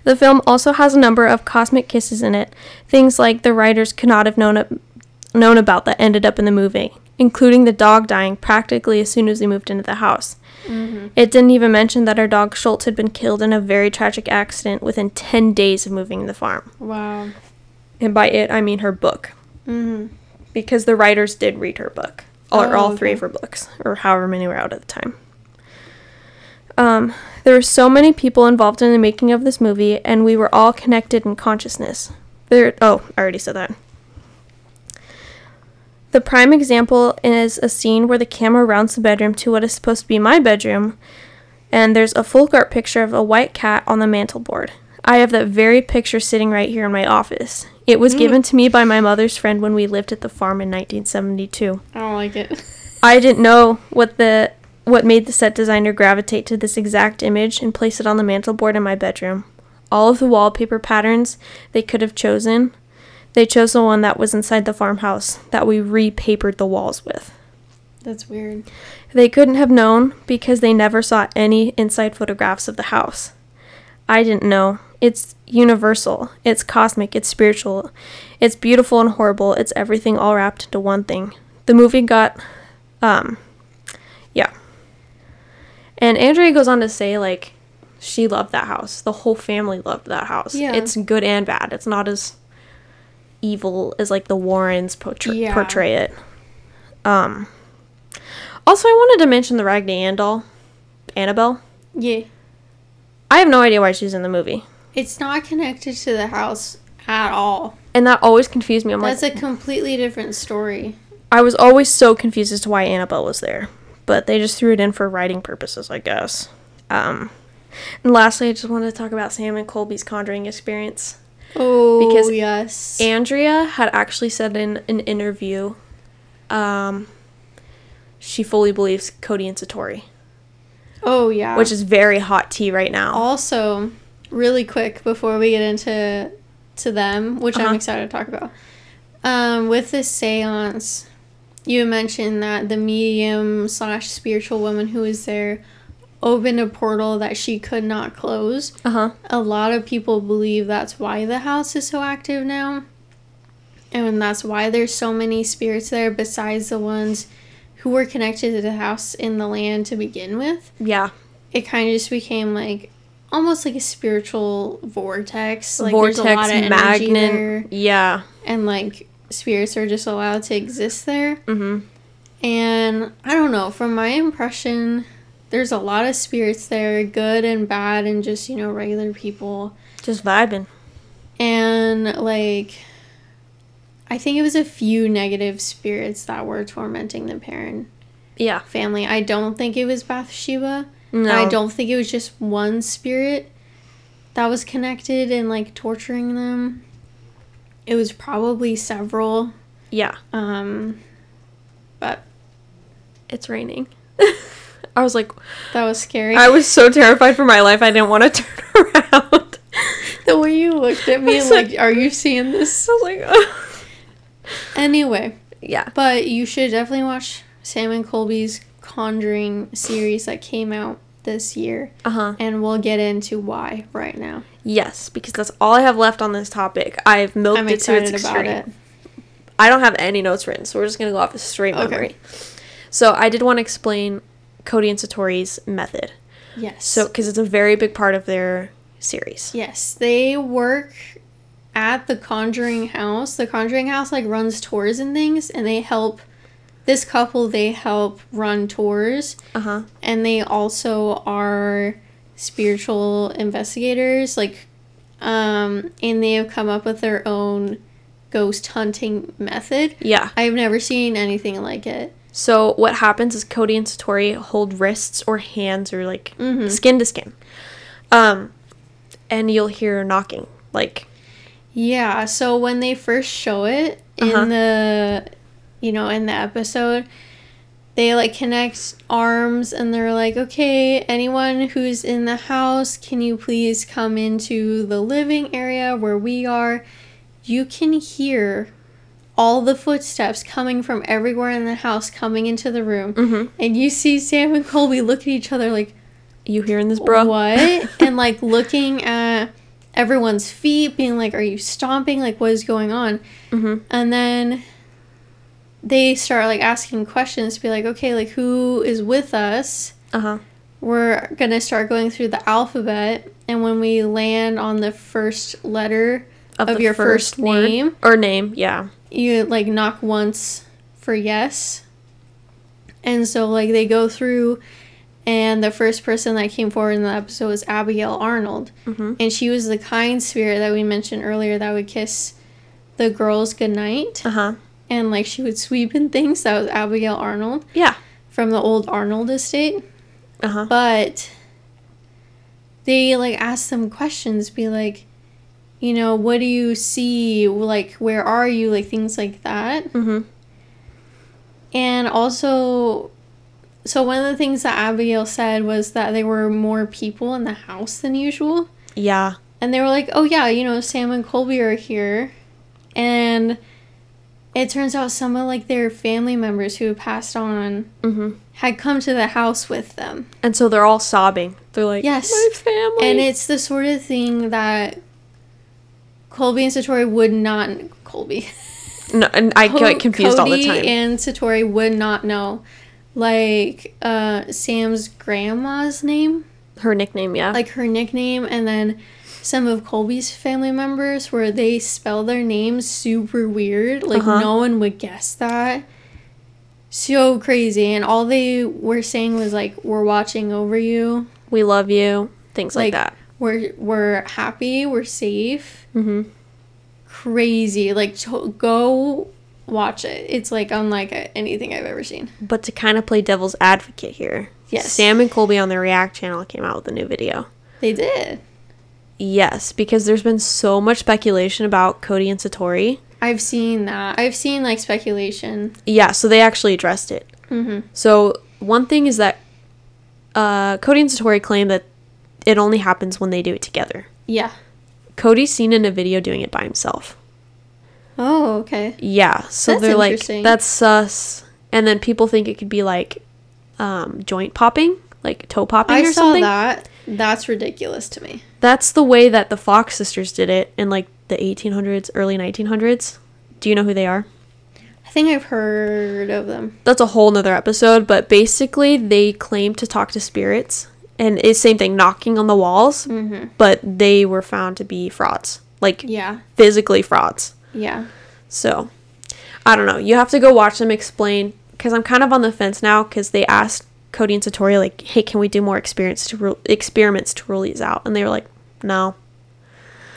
The film also has a number of cosmic kisses in it, things like the writers could not have known, known about that ended up in the movie, including the dog dying practically as soon as they moved into the house. It didn't even mention that our dog Schultz had been killed in a very tragic accident within 10 days of moving the farm. Wow. And by it, I mean her book. Mm-hmm. Because the writers did read her book. Or Oh, all three okay. of her books. Or however many were out at the time. Um, there were so many people involved in the making of this movie, and we were all connected in consciousness. There, oh, I already said that. The prime example is a scene where the camera rounds the bedroom to what is supposed to be my bedroom, and there's a full art picture of a white cat on the mantelboard. I have that very picture sitting right here in my office. It was hmm. given to me by my mother's friend when we lived at the farm in 1972. I don't like it. I didn't know what the what made the set designer gravitate to this exact image and place it on the mantelboard in my bedroom. All of the wallpaper patterns they could have chosen, they chose the one that was inside the farmhouse that we repapered the walls with. That's weird. They couldn't have known because they never saw any inside photographs of the house. I didn't know. It's universal. It's cosmic. It's spiritual. It's beautiful and horrible. It's everything all wrapped into one thing. The movie got, um, yeah. And Andrea goes on to say, like, she loved that house. The whole family loved that house. Yeah. It's good and bad. It's not as evil as, like, the Warrens portray, Yeah. portray it. Um, also, I wanted to mention the Raggedy Ann doll, Annabelle. Yeah. I have no idea why she's in the movie, It's not connected to the house at all. and that always confused me. I'm That's like, a completely different story. I was always so confused as to why Annabelle was there, but they just threw it in for writing purposes, I guess. Um, and lastly, I just wanted to talk about Sam and Colby's conjuring experience. Oh, Because yes. Andrea had actually said in an interview, um, she fully believes Cody and Satori, oh, yeah. which is very hot tea right now. also really quick before we get into to them, which Uh-huh. I'm excited to talk about. Um, with this seance, you mentioned that the medium slash spiritual woman who was there opened a portal that she could not close. Uh huh. A lot of people believe that's why the house is so active now. And that's why there's so many spirits there besides the ones who were connected to the house in the land to begin with. Yeah. It kind of just became like almost like a spiritual vortex. Like Vortex, there's a lot of magnet. there, Yeah. and like spirits are just allowed to exist there. Mm-hmm. And I don't know, from my impression, there's a lot of spirits there, good and bad, and just, you know, regular people. Just vibing. And like, I think it was a few negative spirits that were tormenting the Perron. Yeah. family. I don't think it was Bathsheba. No. I don't think it was just one spirit that was connected and like torturing them. It was probably several. Yeah. Um, but It's raining. I was like, that was scary. I was so terrified for my life. I didn't want to turn around. the way you looked at me like, like- are you seeing this? I was like, "Ugh." Anyway, yeah. but you should definitely watch Sam and Colby's Conjuring series that came out this year, Uh huh. and we'll get into why right now. Yes, because that's all I have left on this topic. I've milked I'm it to its excited about extreme. it. I don't have any notes written, so we're just gonna go off a straight Okay. memory. So I did want to explain Cody and Satori's method. Yes. So because it's a very big part of their series. yes, they work at the Conjuring house. The Conjuring house like runs tours and things, and they help. This couple they help run tours, Uh huh. and they also are spiritual investigators like um and they have come up with their own ghost hunting method Yeah. i've never seen anything like it So what happens is Cody and Satori hold wrists or hands or like Mhm. skin to skin. Um, and you'll hear knocking. Like yeah so when they first show it in Uh-huh. the you know in the episode they like connect arms and they're like okay anyone who's in the house can you please come into the living area where we are you can hear all the footsteps coming from everywhere in the house coming into the room Mhm. and you see sam and colby look at each other like you hearing this, bro? what and like looking at everyone's feet being like are you stomping like what is going on mm-hmm. and then they start like asking questions to be like okay like who is with us Uh huh. we're gonna start going through the alphabet and when we land on the first letter of, the your first, word. name or name. Yeah. You like knock once for yes and so like they go through and the first person that came forward in the episode was abigail arnold Mm-hmm. and she was the kind spirit that we mentioned earlier that would kiss the girls goodnight Uh huh. and like she would sweep and things that was abigail arnold Yeah. from the old arnold estate Uh huh. but they like ask them questions be like you know what do you see like where are you like things like that Mm-hmm. and also so one of the things that abigail said was that there were more people in the house than usual Yeah. and they were like oh yeah you know sam and colby are here and it turns out some of like their family members who passed on Mm-hmm. had come to the house with them And so they're all sobbing. They're like, Yes. my family. And it's the sort of thing that Colby and Satori would not Colby. no, and I get confused all the Cody time. and Satori would not know. Like uh Sam's grandma's name, Her nickname, yeah. like her nickname, and then some of Colby's family members where they spell their names super weird. Like Uh-huh. no one would guess that. So crazy. And all they were saying was like, We're watching over you. we love you. Things like, like, that. We're we're happy, we're safe. Mm-hmm. Crazy. Like to- go watch it. It's like unlike anything I've ever seen. But to kind of play devil's advocate here, Yes. Sam and Colby on their React channel came out with a new video. They did. Yes, because there's been so much speculation about Cody and Satori. I've seen that. I've seen like speculation. Yeah, so they actually addressed it. Mm-hmm. So one thing is that uh, Cody and Satori claim that it only happens when they do it together. Yeah. Cody's seen in a video doing it by himself. Oh, okay. Yeah, so That's they're like, that's sus. And then people think it could be like um, joint popping, like toe popping I or saw that. That's ridiculous to me. That's the way that the Fox sisters did it in like the 1800s, early 1900s. Do you know who they are? I think I've heard of them. That's a whole nother episode, but basically they claim to talk to spirits and it's same thing, knocking on the walls, Mm-hmm. but they were found to be frauds. Like Yeah. physically frauds. Yeah. So, I don't know. You have to go watch them explain because I'm kind of on the fence now because they asked Cody and Satori like, "Hey, can we do more experience to experiments to rule these out?" And they were like, "No."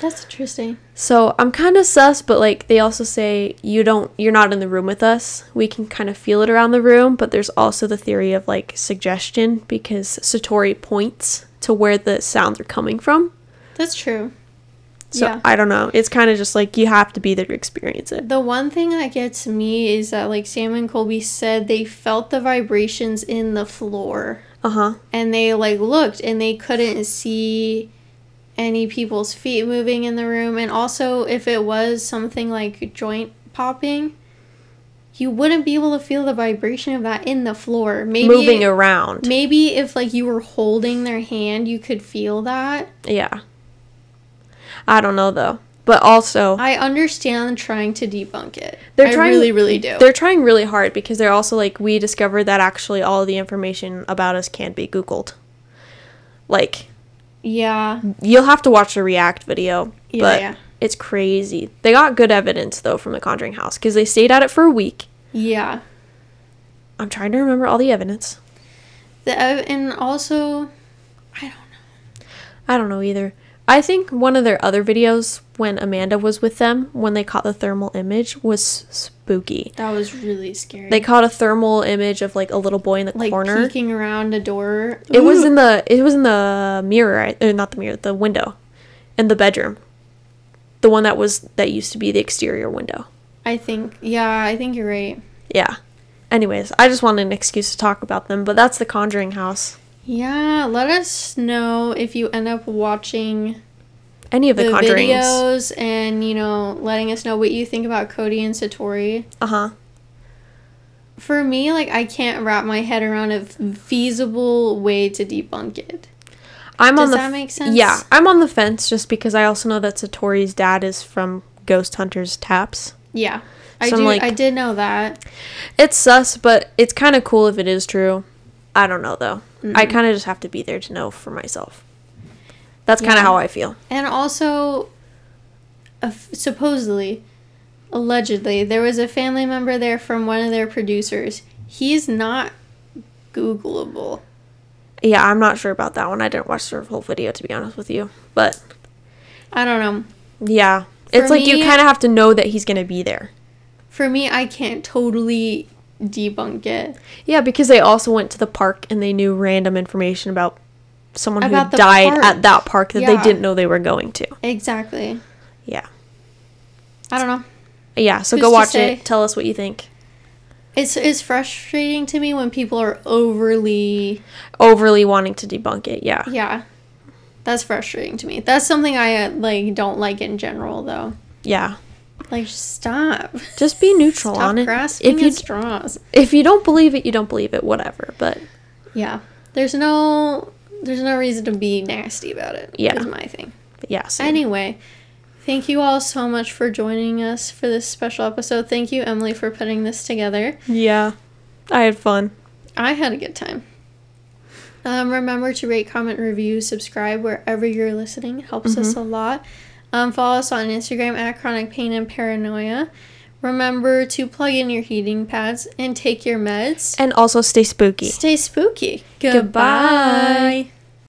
That's interesting. So I'm kind of sus, but like they also say you don't, you're not in the room with us. We can kind of feel it around the room, but there's also the theory of like suggestion because Satori points to where the sounds are coming from. That's true. So Yeah. I don't know. It's kind of just like you have to be there to experience it. The one thing that gets me is that like Sam and Colby said they felt the vibrations in the floor Uh huh. and they like looked and they couldn't see any people's feet moving in the room and also if it was something like joint popping you wouldn't be able to feel the vibration of that in the floor maybe Moving around. maybe if like you were holding their hand you could feel that Yeah. I don't know though. But also, i understand trying to debunk it They're i trying- really really do they're trying really hard because they're also like, we discovered that actually all the information about us can be Googled. Like, yeah you'll have to watch the React video. Yeah, but yeah. it's crazy. They got good evidence though from the Conjuring House because they stayed at it for a week. yeah I'm trying to remember all the evidence. the ev- and also i don't know I don't know either. I think one of their other videos when Amanda was with them when they caught the thermal image was spooky. that was really scary They caught a thermal image of like a little boy in the like corner. peeking around a door It was in the it was in the mirror, or uh, not the mirror, the window, in the bedroom. The one that was that used to be the exterior window. I think, yeah, I think you're right. Yeah. Anyways, I just wanted an excuse to talk about them, but that's the Conjuring House. Yeah, let us know if you end up watching Any of the, the Conjurings. videos and, you know, letting us know what you think about Cody and Satori. Uh huh. For me, like, I can't wrap my head around a feasible way to debunk it. I'm Does on the that make sense? Yeah, I'm on the fence just because I also know that Satori's dad is from Ghost Hunters Taps. Yeah. I, So I'm do, like- I did know that. It's sus, but it's kind of cool if it is true. I don't know though. I kind of just have to be there to know for myself. That's kind of Yeah. how I feel. And also, uh, supposedly, allegedly, there was a family member there from one of their producers. He's not Googleable. Yeah, I'm not sure about that one. I didn't watch the whole video to be honest with you. But I don't know. yeah, it's For like you kind of have to know that he's going to be there. For me, I can't totally debunk it. Yeah, because they also went to the park and they knew random information about someone About who died park. at that park that they didn't know they were going to. Exactly. Yeah. I don't know. Yeah, so Who's go watch it. Tell us what you think. It's it's frustrating to me when people are overly Overly wanting to debunk it. Yeah. yeah. That's frustrating to me. That's something I uh, like don't like in general though. Yeah. Like stop. Just be neutral on it. If you straws. if you don't believe it, you don't believe it, whatever. But Yeah. There's no there's no reason to be nasty about it. Yeah. Is my thing. But yeah. So Anyway, thank you all so much for joining us for this special episode. Thank you, Emily, for putting this together. yeah. I had fun. I had a good time. Um, remember to rate, comment, review, subscribe wherever you're listening. It helps us a lot. Um, follow us on Instagram at Chronic Pain and Paranoia. Remember to plug in your heating pads and take your meds. And also stay spooky. Stay spooky. Goodbye. Goodbye.